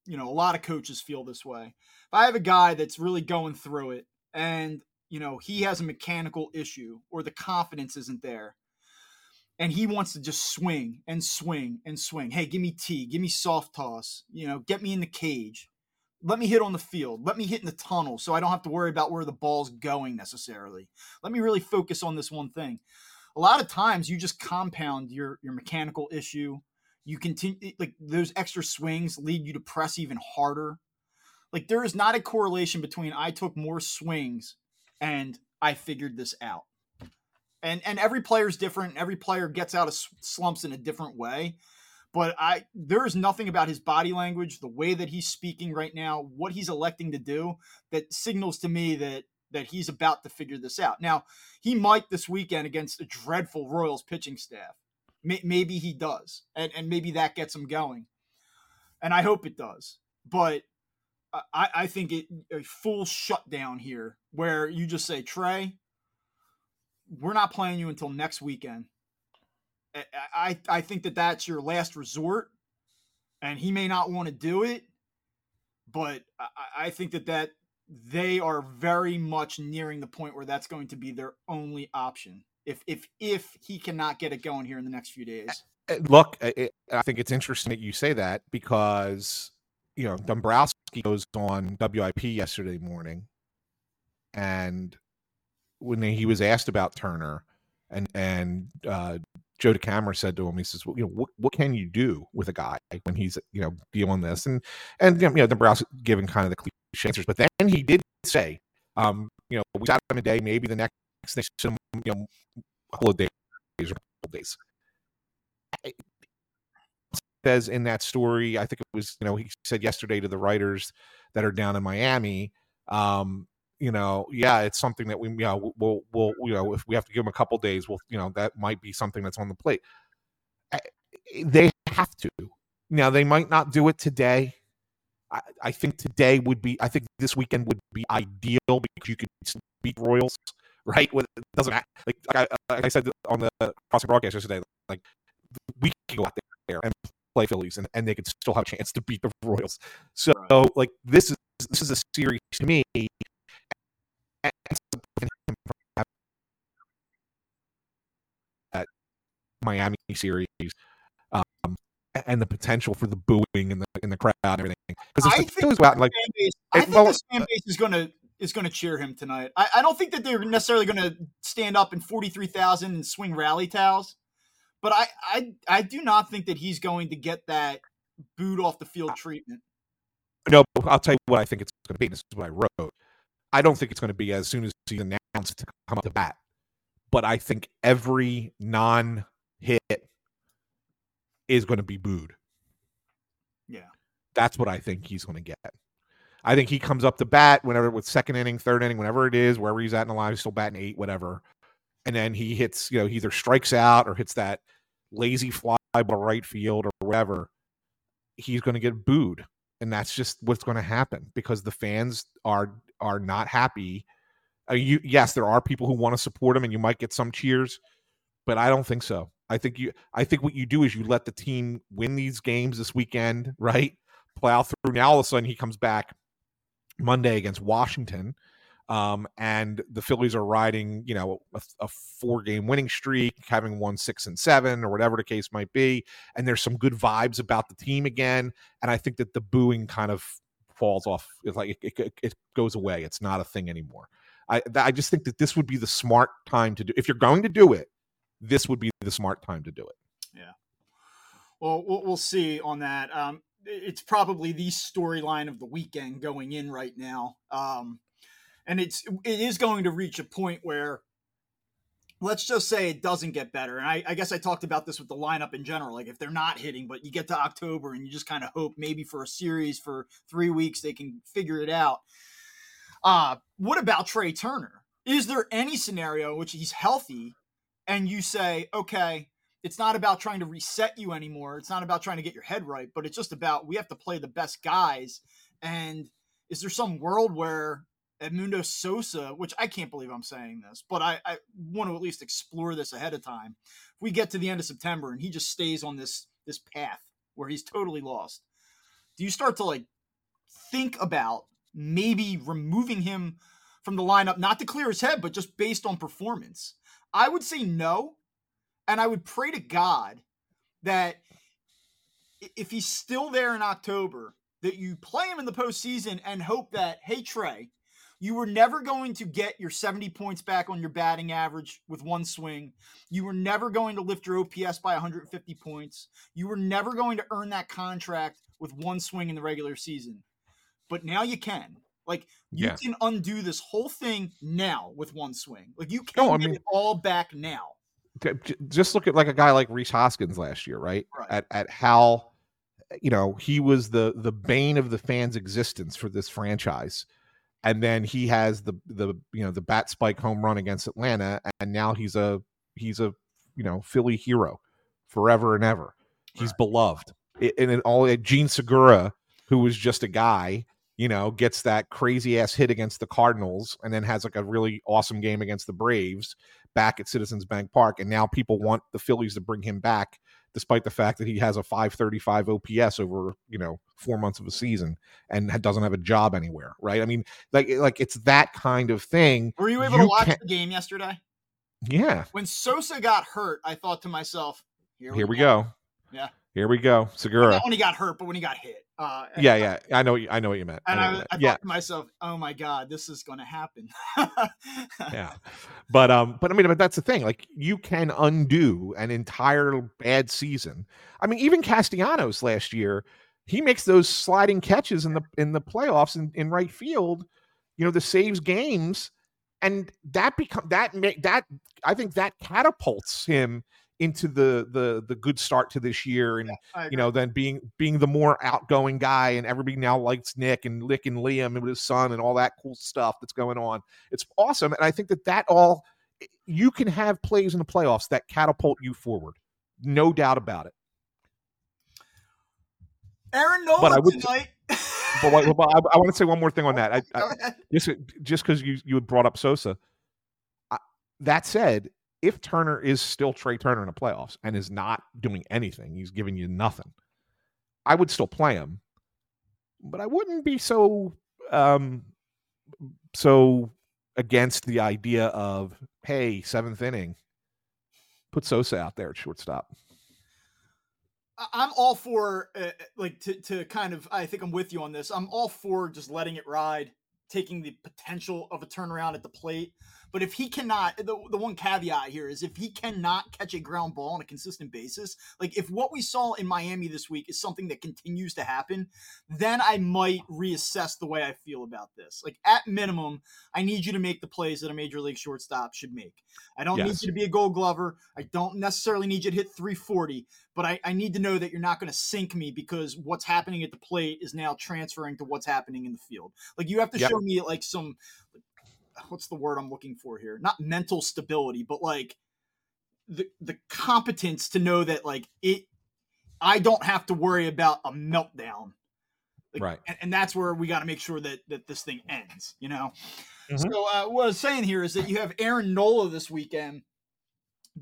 you know a lot of coaches feel this way. If I have a guy that's really going through it and you know he has a mechanical issue or the confidence isn't there and he wants to just swing and swing and swing. Hey, give me T, give me soft toss, you know, get me in the cage. Let me hit on the field. Let me hit in the tunnel so I don't have to worry about where the ball's going necessarily. Let me really focus on this one thing. A lot of times you just compound your your mechanical issue. You continue like those extra swings lead you to press even harder. Like there is not a correlation between I took more swings and I figured this out. And and every player is different. Every player gets out of slumps in a different way. But I there is nothing about his body language, the way that he's speaking right now, what he's electing to do that signals to me that that he's about to figure this out. Now, he might this weekend against a dreadful Royals pitching staff. Maybe he does, and, and maybe that gets him going. And I hope it does. But I, I think it a full shutdown here where you just say, Trea, we're not playing you until next weekend. I, I think that that's your last resort, and he may not want to do it, but I, I think that that they are very much nearing the point where that's going to be their only option if if if he cannot get it going here in the next few days. Eh, eh, look, eh, I think it's interesting that you say that because you know Dombrowski goes on WIP yesterday morning, and when he was asked about Turner, and and uh, Joe DeCamara said to him, he says, well, you know, what, what can you do with a guy when he's, you know, dealing this? And, and, you know, Dombrowski giving kind of the cliche answers, but then he did say, um, you know, we got him a day, maybe the next day, you know, a couple of days or couple of days. Says in that story, I think it was, you know, he said yesterday to the writers that are down in Miami, um, you know, yeah, it's something that we, you know, we'll, we'll, you know, if we have to give them a couple days, we'll, you know, that might be something that's on the plate. They have to. Now, they might not do it today. I, I think today would be, I think this weekend would be ideal because you could beat Royals, right? With it doesn't matter. Like, like, I, uh, like I said on the crossing broadcast yesterday, like we can go out there and play Phillies and, and they could still have a chance to beat the Royals. So, right. like, this is, this is a series to me that Miami series, um, and the potential for the booing and the in the crowd and everything. Because I think, out like, base, I think well, this fan base is going to is going to cheer him tonight. I, I don't think that they're necessarily going to stand up in forty three thousand and swing rally towels, but I, I I do not think that he's going to get that booed off the field treatment. No, I'll tell you what I think it's going to be. This is what I wrote. I don't think it's going to be as soon as he's announced to come up the bat. But I think every non hit is going to be booed. Yeah. That's what I think he's going to get. I think he comes up to bat whenever with second inning, third inning, whenever it is, wherever he's at in the line, he's still batting eight, whatever. And then he hits, you know, he either strikes out or hits that lazy fly ball right field or whatever. He's going to get booed and that's just what's going to happen because the fans are are not happy. Uh, you yes, there are people who want to support him, and you might get some cheers, but I don't think so. I think you I think what you do is you let the team win these games this weekend, right? Plow through. Now all of a sudden he comes back Monday against Washington um, and the Phillies are riding, you know, a, a four game winning streak, having won six and seven or whatever the case might be. And there's some good vibes about the team again. And I think that the booing kind of falls off. It's like it, it, it goes away. It's not a thing anymore. I, I just think that this would be the smart time to do. If you're going to do it, this would be the smart time to do it. Yeah. Well, we'll, we'll see on that. Um, it's probably the storyline of the weekend going in right now. Um, and it's it is going to reach a point where let's just say it doesn't get better. And I, I, guess I talked about this with the lineup in general. Like if they're not hitting, but you get to October and you just kind of hope maybe for a series for three weeks they can figure it out. Uh, what about Trea Turner? Is there any scenario in which he's healthy and you say, okay, it's not about trying to reset you anymore. It's not about trying to get your head right, but it's just about we have to play the best guys. And is there some world where Edmundo Sosa, which I can't believe I'm saying this, but I, I want to at least explore this ahead of time. If we get to the end of September and he just stays on this this path where he's totally lost, do you start to like think about maybe removing him from the lineup, not to clear his head, but just based on performance? I would say no. And I would pray to God that if he's still there in October, that you play him in the postseason and hope that, hey, Trea, you were never going to get your 70 points back on your batting average with one swing. You were never going to lift your OPS by 150 points. You were never going to earn that contract with one swing in the regular season. But now you can. Like you Yeah. can undo this whole thing now with one swing. Like you can No, I get mean- it all back now. Just look at like a guy like Rhys Hoskins last year, right? Right. At at how you know he was the the bane of the fans' existence for this franchise, and then he has the the you know the bat spike home run against Atlanta, and now he's a he's a you know Philly hero forever and ever. He's Right. beloved, I- and it all Jean Segura, who was just a guy. You know, gets that crazy ass hit against the Cardinals and then has like a really awesome game against the Braves back at Citizens Bank Park, and now people want the Phillies to bring him back, despite the fact that he has a 535 OPS over you know four months of a season and ha- doesn't have a job anywhere, right? I mean, like like it's that kind of thing. Were you able You to watch can't- the game yesterday? Yeah, When Sosa got hurt, I thought to myself, "Here, here we go. Yeah. Here we go, Segura. Not when he got hurt, but when he got hit. Uh, Yeah, yeah, I know, I know what you meant. And I, what I thought yeah, to myself, "Oh my god, this is going to happen." [LAUGHS] yeah but um but i mean but that's the thing like you can undo an entire bad season i mean even castellanos last year he makes those sliding catches in the in the playoffs in, in right field you know the saves games and that become that make that i think that catapults him into the the the good start to this year and I you know, then being being the more outgoing guy, and everybody now likes Nick and Lick and Liam and his son and all that cool stuff that's going on. It's awesome, and I think that that all eh, you can have plays in the playoffs that catapult you forward, no doubt about it. Aaron Nola but I would- tonight. [LAUGHS] But, what, but I, I want to say one more thing on that. I, [LAUGHS] I, just just because you you had brought up Sosa. That said, if Turner is still Trea Turner in the playoffs and is not doing anything, he's giving you nothing. I would still play him, but I wouldn't be so um so against the idea of hey seventh inning, put Sosa out there at shortstop. I'm all for uh, like to to kind of. I think I'm with you on this. I'm all for just letting it ride, taking the potential of a turnaround at the plate. But if he cannot, the, the one caveat here is if he cannot catch a ground ball on a consistent basis, like if what we saw in Miami this week is something that continues to happen, then I might reassess the way I feel about this. Like at minimum, I need you to make the plays that a major league shortstop should make. I don't need you to be a gold glover. I don't necessarily need you to hit 340 but I, I need to know that you're not going to sink me because what's happening at the plate is now transferring to what's happening in the field. Like you have to Yep. show me like some what's the word I'm looking for here? Not mental stability, but like the the competence to know that like it I don't have to worry about a meltdown. Like, Right. And, and that's where we got to make sure that that this thing ends, you know. Mhm. So uh, what I was saying here is that you have Aaron Nola this weekend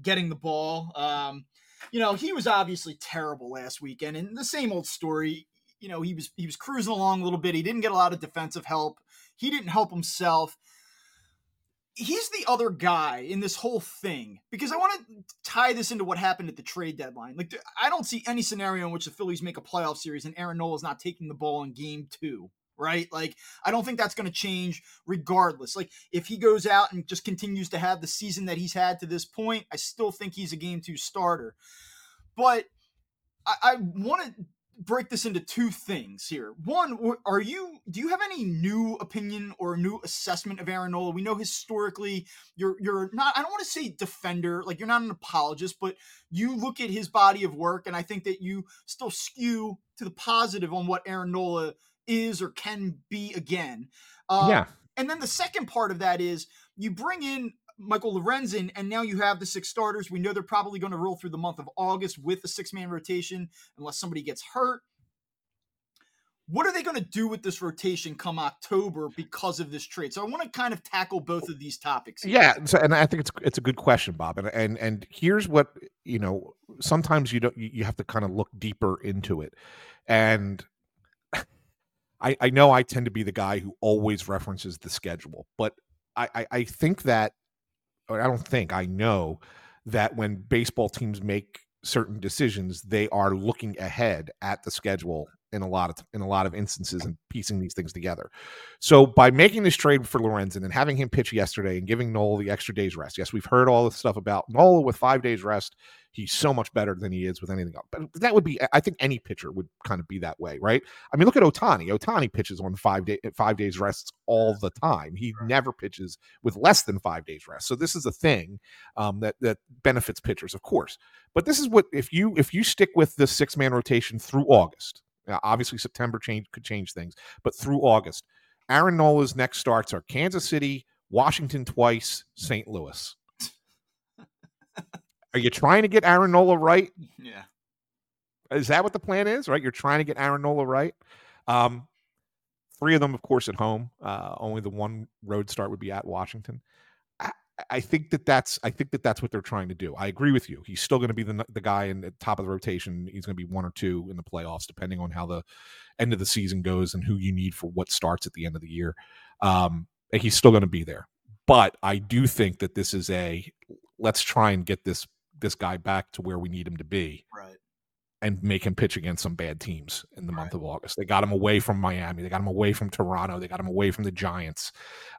getting the ball. Um, you know, he was obviously terrible last weekend, and the same old story. You know, he was he was cruising along a little bit. He didn't get a lot of defensive help. He didn't help himself. He's the other guy in this whole thing because I want to tie this into what happened at the trade deadline. Like, I don't see any scenario in which the Phillies make a playoff series and Aaron Nola is not taking the ball in game two, right? Like, I don't think that's going to change regardless. Like, if he goes out and just continues to have the season that he's had to this point, I still think he's a game two starter. But I, I want to break this into two things here. One, are you do you have any new opinion or new assessment of Aaron Nola? We know historically you're you're not I don't want to say defender, like you're not an apologist, but you look at his body of work and I think that you still skew to the positive on what Aaron Nola is or can be again. Um, yeah. and then the second part of that is you bring in Michael Lorenzen, and now you have the six starters. We know they're probably going to roll through the month of August with the six man rotation unless somebody gets hurt. What are they going to do with this rotation come October because of this trade? So I want to kind of tackle both of these topics. here. Yeah, so, and I think it's it's a good question, Bob. And and and here's what you know. Sometimes you don't. You have to kind of look deeper into it, and [LAUGHS] I I know I tend to be the guy who always references the schedule, but I I, think that I don't think I know that when baseball teams make certain decisions, they are looking ahead at the schedule in a lot of in a lot of instances and piecing these things together. So by making this trade for Lorenzen and having him pitch yesterday and giving Nola the extra days rest, yes, we've heard all this stuff about Nola with five days rest. He's so much better than he is with anything else. But that would be, I think, any pitcher would kind of be that way, right? I mean, look at Ohtani. Ohtani pitches on five day five days rests all the time. He never pitches with less than five days rest. So this is a thing um, that that benefits pitchers, of course. But this is what if you if you stick with the six man rotation through August. Now, obviously, September change could change things, but through August, Aaron Nola's next starts are Kansas City, Washington twice, St. Louis. [LAUGHS] Are you trying to get Aaron Nola right? Yeah. Is that what the plan is? Right? You're trying to get Aaron Nola right. Um, three of them, of course, at home. Uh, only the one road start would be at Washington. I, think that that's I think that that's what they're trying to do. I agree with you. He's still going to be the the guy in the top of the rotation. He's going to be one or two in the playoffs, depending on how the end of the season goes and who you need for what starts at the end of the year. Um, he's still going to be there. But I do think that this is a let's try and get this this guy back to where we need him to be. Right. And make him pitch against some bad teams in the month of August. They got him away from Miami. They got him away from Toronto. They got him away from the Giants.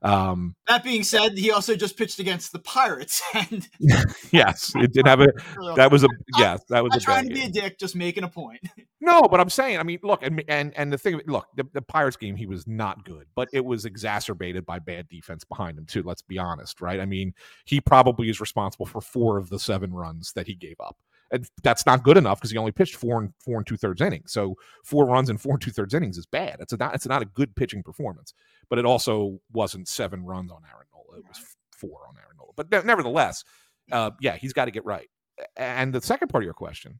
Um, that being said, he also just pitched against the Pirates. [LAUGHS] And [LAUGHS] yes, it did have a. [LAUGHS] That was a yes. That was I'm a trying to be a dick, just making a point. No, but I'm saying, I mean, look, and and and the thing, look, the, the Pirates game, he was not good, but it was exacerbated by bad defense behind him too. Let's be honest, right? I mean, he probably is responsible for four of the seven runs that he gave up. And that's not good enough because he only pitched four and four and two thirds innings. So four runs in four and two thirds innings is bad. It's a not it's not a good pitching performance. But it also wasn't seven runs on Aaron Nola. It was four on Aaron Nola. But nevertheless, uh, yeah, he's got to get right. And the second part of your question,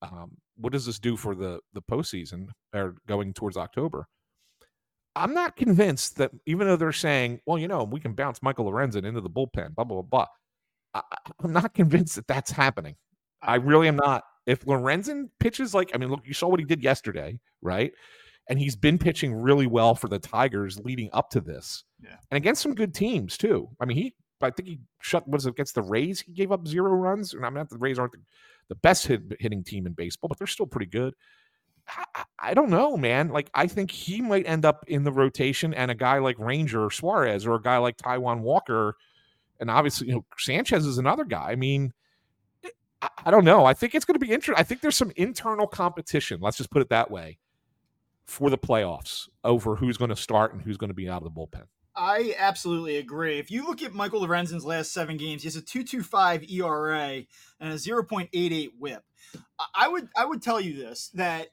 um, what does this do for the the postseason or going towards October? I'm not convinced that even though they're saying, well, you know, we can bounce Michael Lorenzen into the bullpen, blah blah blah. blah I, I'm not convinced that that's happening. I really am not. If Lorenzen pitches like, I mean, look, you saw what he did yesterday, right? And he's been pitching really well for the Tigers leading up to this, yeah. and against some good teams too. I mean, he, I think he shut. Was it against the Rays? He gave up zero runs. And I mean, not the Rays aren't the, the best hit, hitting team in baseball, but they're still pretty good. I, I, don't know, man. Like, I think he might end up in the rotation, and a guy like Ranger or Suarez, or a guy like Taijuan Walker, and obviously, you know, Sanchez is another guy. I mean, I, I don't know. I think it's going to be interesting. I think there's some internal competition. Let's just put it that way for the playoffs over who's going to start and who's going to be out of the bullpen. I absolutely agree. If you look at Michael Lorenzen's last seven games, he has a 2.25 ERA and a 0.88 WHIP. I would I would tell you this that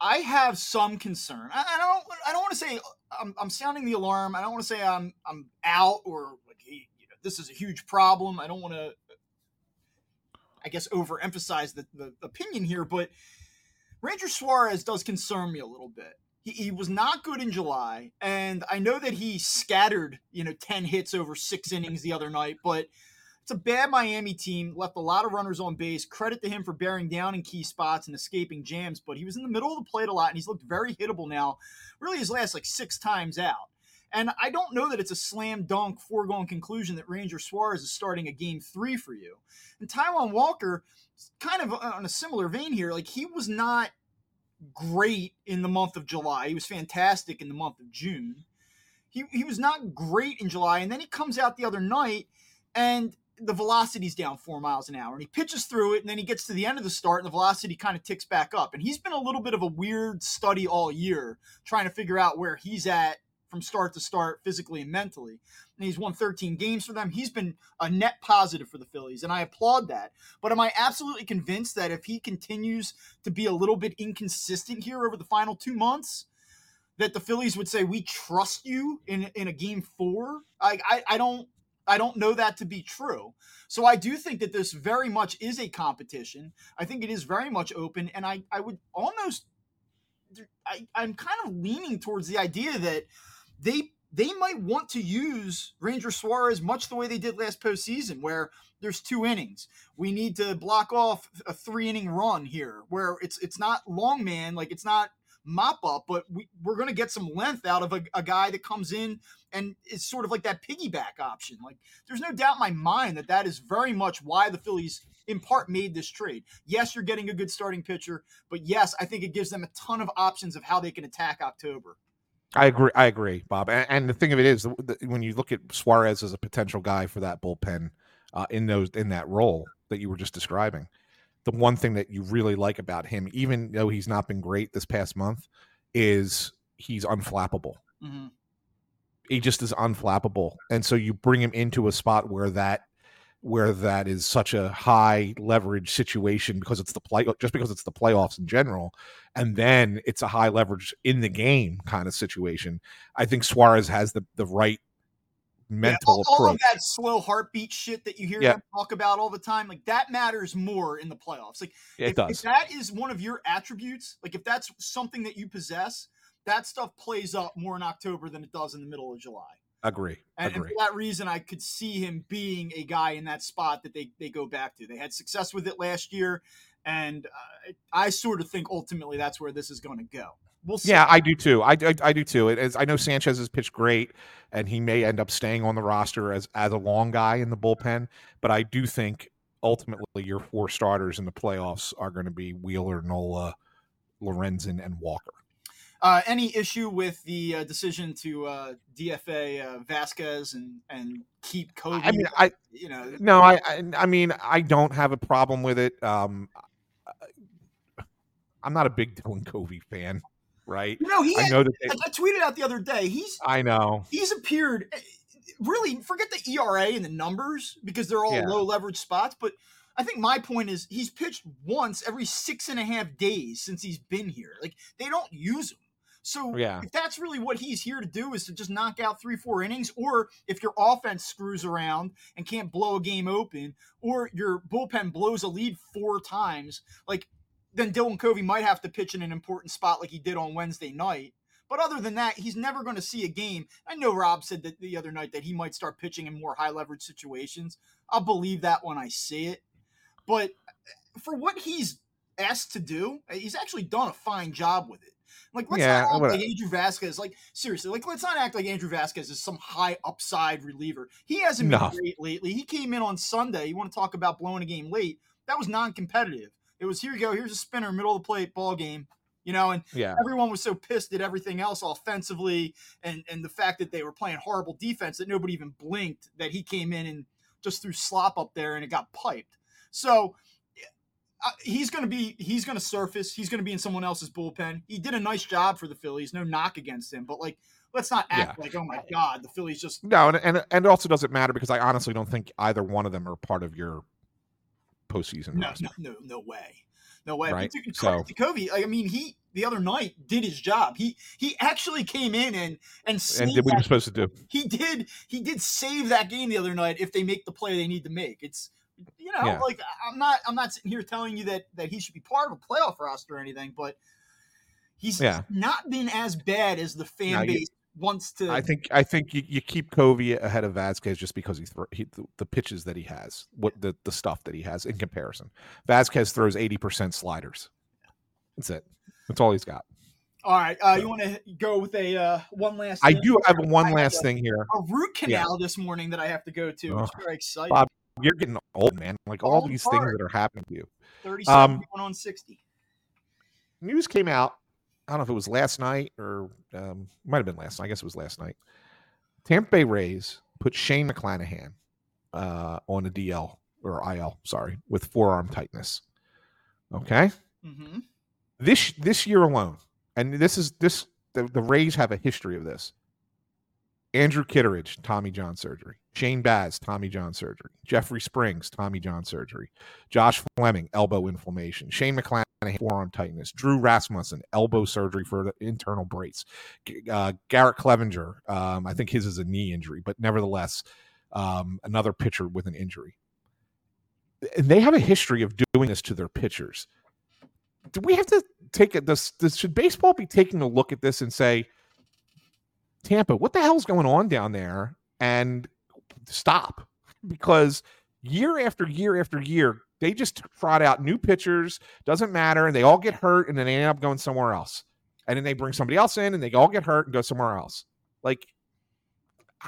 I have some concern. I, I don't I don't want to say I'm, I'm, sounding the alarm. I don't want to say I'm I'm out or like you know, this is a huge problem. I don't want to I guess overemphasize the, the opinion here, but Ranger Suarez does concern me a little bit. He, he was not good in July, and I know that he scattered, you know, 10 hits over six innings the other night, but it's a bad Miami team, left a lot of runners on base. Credit to him for bearing down in key spots and escaping jams, but he was in the middle of the plate a lot, and he's looked very hittable now, really his last like six times out. And I don't know that it's a slam dunk foregone conclusion that Ranger Suarez is starting a game three for you. And Taijuan Walker, kind of on a similar vein here, like he was not great in the month of July. He was fantastic in the month of June. He, he was not great in July. And then he comes out the other night and the velocity's down four miles an hour and he pitches through it and then he gets to the end of the start and the velocity kind of ticks back up and he's been a little bit of a weird study all year trying to figure out where he's at from start to start physically and mentally. And he's won 13 games for them. He's been a net positive for the Phillies, and I applaud that. But am I absolutely convinced that if he continues to be a little bit inconsistent here over the final two months, that the Phillies would say we trust you in in a game four? I, I, I don't I don't know that to be true. So I do think that this very much is a competition. I think it is very much open, and I I would almost I, I'm kind of leaning towards the idea that they they might want to use Ranger Suarez much the way they did last postseason, where there's two innings. We need to block off a three inning run here, where it's it's not long man, like it's not mop up, but we, we're going to get some length out of a, a guy that comes in and is sort of like that piggyback option. Like, there's no doubt in my mind that that is very much why the Phillies, in part, made this trade. Yes, you're getting a good starting pitcher, but yes, I think it gives them a ton of options of how they can attack October. I agree. I agree, Bob. And, and the thing of it is, the, the, when you look at Suarez as a potential guy for that bullpen uh, in those in that role that you were just describing, the one thing that you really like about him, even though he's not been great this past month, is he's unflappable. Mm-hmm. He just is unflappable, and so you bring him into a spot where that where that is such a high leverage situation because it's the play just because it's the playoffs in general and then it's a high leverage in the game kind of situation i think suarez has the the right mental yeah, all, all, of that slow heartbeat shit that you hear yeah. them talk about all the time like that matters more in the playoffs like it if, does. if that is one of your attributes like if that's something that you possess that stuff plays up more in october than it does in the middle of july Agree. And, Agree. and, for that reason, I could see him being a guy in that spot that they, they go back to. They had success with it last year, and uh, I sort of think ultimately that's where this is going to go. We'll see. Yeah, I do too. I, I, I do too. It is, I know Sanchez has pitched great, and he may end up staying on the roster as as a long guy in the bullpen. But I do think ultimately your four starters in the playoffs are going to be Wheeler, Nola, Lorenzen, and Walker. Uh, any issue with the uh, decision to uh, DFA uh, Vasquez and and keep Covey? I mean, I you know, no, I, I, I mean, I don't have a problem with it. Um, I'm not a big [LAUGHS] Dylan Covey fan, right? You know, he. Had, I know that they, I tweeted out the other day. He's. I know. He's appeared. Eh, really, forget the ERA and the numbers because they're all yeah. low leverage spots, but. I think my point is he's pitched once every six and a half days since he's been here. Like they don't use him. So yeah. if that's really what he's here to do is to just knock out three, four innings, or if your offense screws around and can't blow a game open, or your bullpen blows a lead four times, like then Dylan Covey might have to pitch in an important spot like he did on Wednesday night. But other than that, he's never going to see a game. I know Rob said that the other night that he might start pitching in more high leverage situations. I'll believe that when I see it. But uh, for what he's asked to do, uh, he's actually done a fine job with it. Like, let's yeah, not act like Andrew Vasquez. Like, seriously, like, let's not act like Andrew Vasquez is some high upside reliever. He hasn't no. been great lately. He came in on Sunday. You want to talk about blowing a game late? That was non-competitive. It was here you go. Here's a spinner, middle of the plate, ball game. You know, and yeah. everyone was so pissed at everything else offensively, and and the fact that they were playing horrible defense that nobody even blinked that he came in and just threw slop up there and it got piped. So uh, he's going to be he's going to surface. He's going to be in someone else's bullpen. He did a nice job for the Phillies. No knock against him, but like let's not act yeah. like oh my god, the Phillies just no. And, and and it also doesn't matter because I honestly don't think either one of them are part of your postseason. No, no, no, no way, no way. Right. But so Covey, I mean, he the other night did his job. He he actually came in and and and did what he was supposed to do. He did he did save that game the other night if they make the play they need to make. It's you know, yeah. like I'm not I'm not sitting here telling you that that he should be part of a playoff roster or anything, but he's yeah. not been as bad as the fan now, base you, wants to. I think I think you, you keep Covey ahead of Vasquez just because he, throw, he the, the, pitches that he has, what the the stuff that he has in comparison. Vasquez throws eighty percent sliders. That's it. That's all he's got. All right, uh, you want to go with a uh, one last? I do have one last thing here. A root canal yeah. this morning that I have to go to. Oh, very exciting. Bob, you're getting old, man. Like all, all these things that are happening to you. 37 um, going on 60. News came out. I don't know if it was last night or um, might have been last night. I guess it was last night. Tampa Bay Rays put Shane McClanahan uh, on a DL or IL, sorry, with forearm tightness. Okay. Mm-hmm. This this year alone, and this is this the, the Rays have a history of this. Andrew Kittredge, Tommy John surgery. Shane Baz, Tommy John surgery. Jeffrey Springs, Tommy John surgery. Josh Fleming, elbow inflammation. Shane McClanahan, forearm tightness. Drew Rasmussen, elbow surgery for the internal brace. Uh, Garrett Cleavinger, um, I think his is a knee injury, but nevertheless, um, another pitcher with an injury. And they have a history of doing this to their pitchers. Do we have to take it? This, this should baseball be taking a look at this and say, Tampa, what the hell's going on down there? And stop because year after year after year, they just trot out new pitchers. Doesn't matter. And they all get hurt and then they end up going somewhere else. and then they bring somebody else in, and they all get hurt and go somewhere else. Like,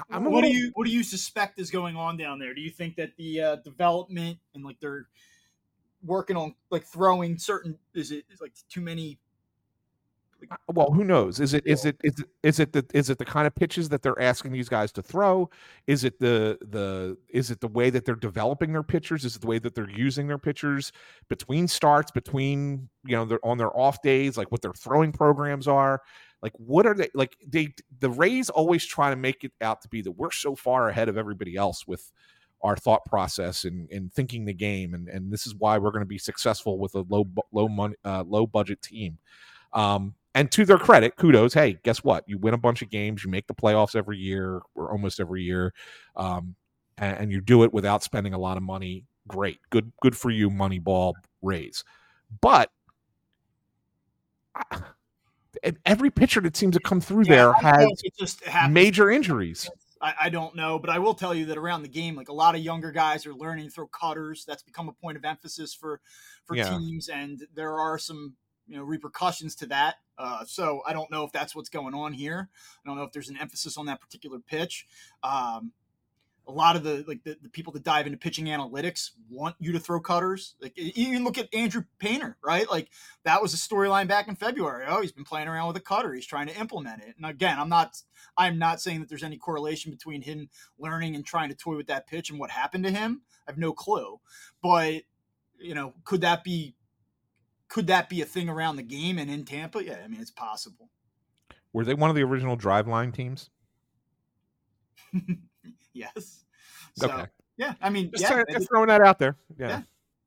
I'm what little... do you what do you suspect is going on down there? Do you think that the uh, development and like they're working on like throwing certain is it like too many well, who knows? Is it is it is it is it the is it the kind of pitches that they're asking these guys to throw? Is it the the is it the way that they're developing their pitchers? Is it the way that they're using their pitchers between starts, between you know they're on their off days, like what their throwing programs are? Like what are they like? They the Rays always try to make it out to be that we're so far ahead of everybody else with our thought process and, and thinking the game, and and this is why we're going to be successful with a low low money uh, low budget team. Um, and to their credit, kudos. Hey, guess what? You win a bunch of games. You make the playoffs every year or almost every year, um, and, and, you do it without spending a lot of money. Great, good, good for you, Moneyball Rays. But every pitcher that seems to come through yeah, there has major injuries. I, I, don't know, but I will tell you that around the game, like a lot of younger guys are learning to throw cutters. That's become a point of emphasis for for yeah. teams, and there are some you know repercussions to that. Uh, so I don't know if that's what's going on here. I don't know if there's an emphasis on that particular pitch. Um, a lot of the like the, the, people that dive into pitching analytics want you to throw cutters. Like even look at Andrew Painter, right? Like that was a storyline back in February. Oh, he's been playing around with a cutter. He's trying to implement it. And again, I'm not I'm not saying that there's any correlation between him learning and trying to toy with that pitch and what happened to him. I have no clue. But you know, could that be could that be a thing around the game and in Tampa? Yeah, I mean it's possible. Were they one of the original Driveline teams? [LAUGHS] yes. So, okay. Yeah, I mean, just, yeah, just throwing that out there. Yeah. yeah.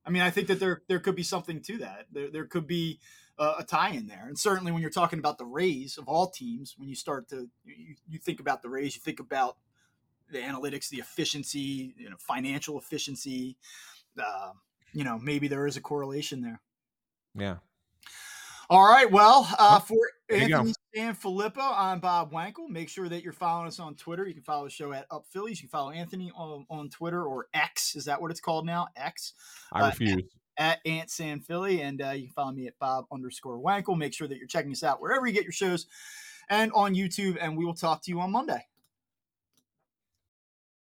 I mean, I think that there there could be something to that. There there could be uh, a tie in there, and certainly when you're talking about the Rays of all teams, when you start to you, you think about the Rays, you think about the analytics, the efficiency, you know, financial efficiency. Uh, you know, maybe there is a correlation there. Yeah. All right. Well, uh, for Anthony and Filippo, I'm Bob Wankel. Make sure that you're following us on Twitter. You can follow the show at Up Phillies. You can follow Anthony on, on Twitter or X. Is that what it's called now? X. I refuse. Uh, at, at Ant San Philly. And uh, you can follow me at Bob underscore Wankel. Make sure that you're checking us out wherever you get your shows and on YouTube. And we will talk to you on Monday.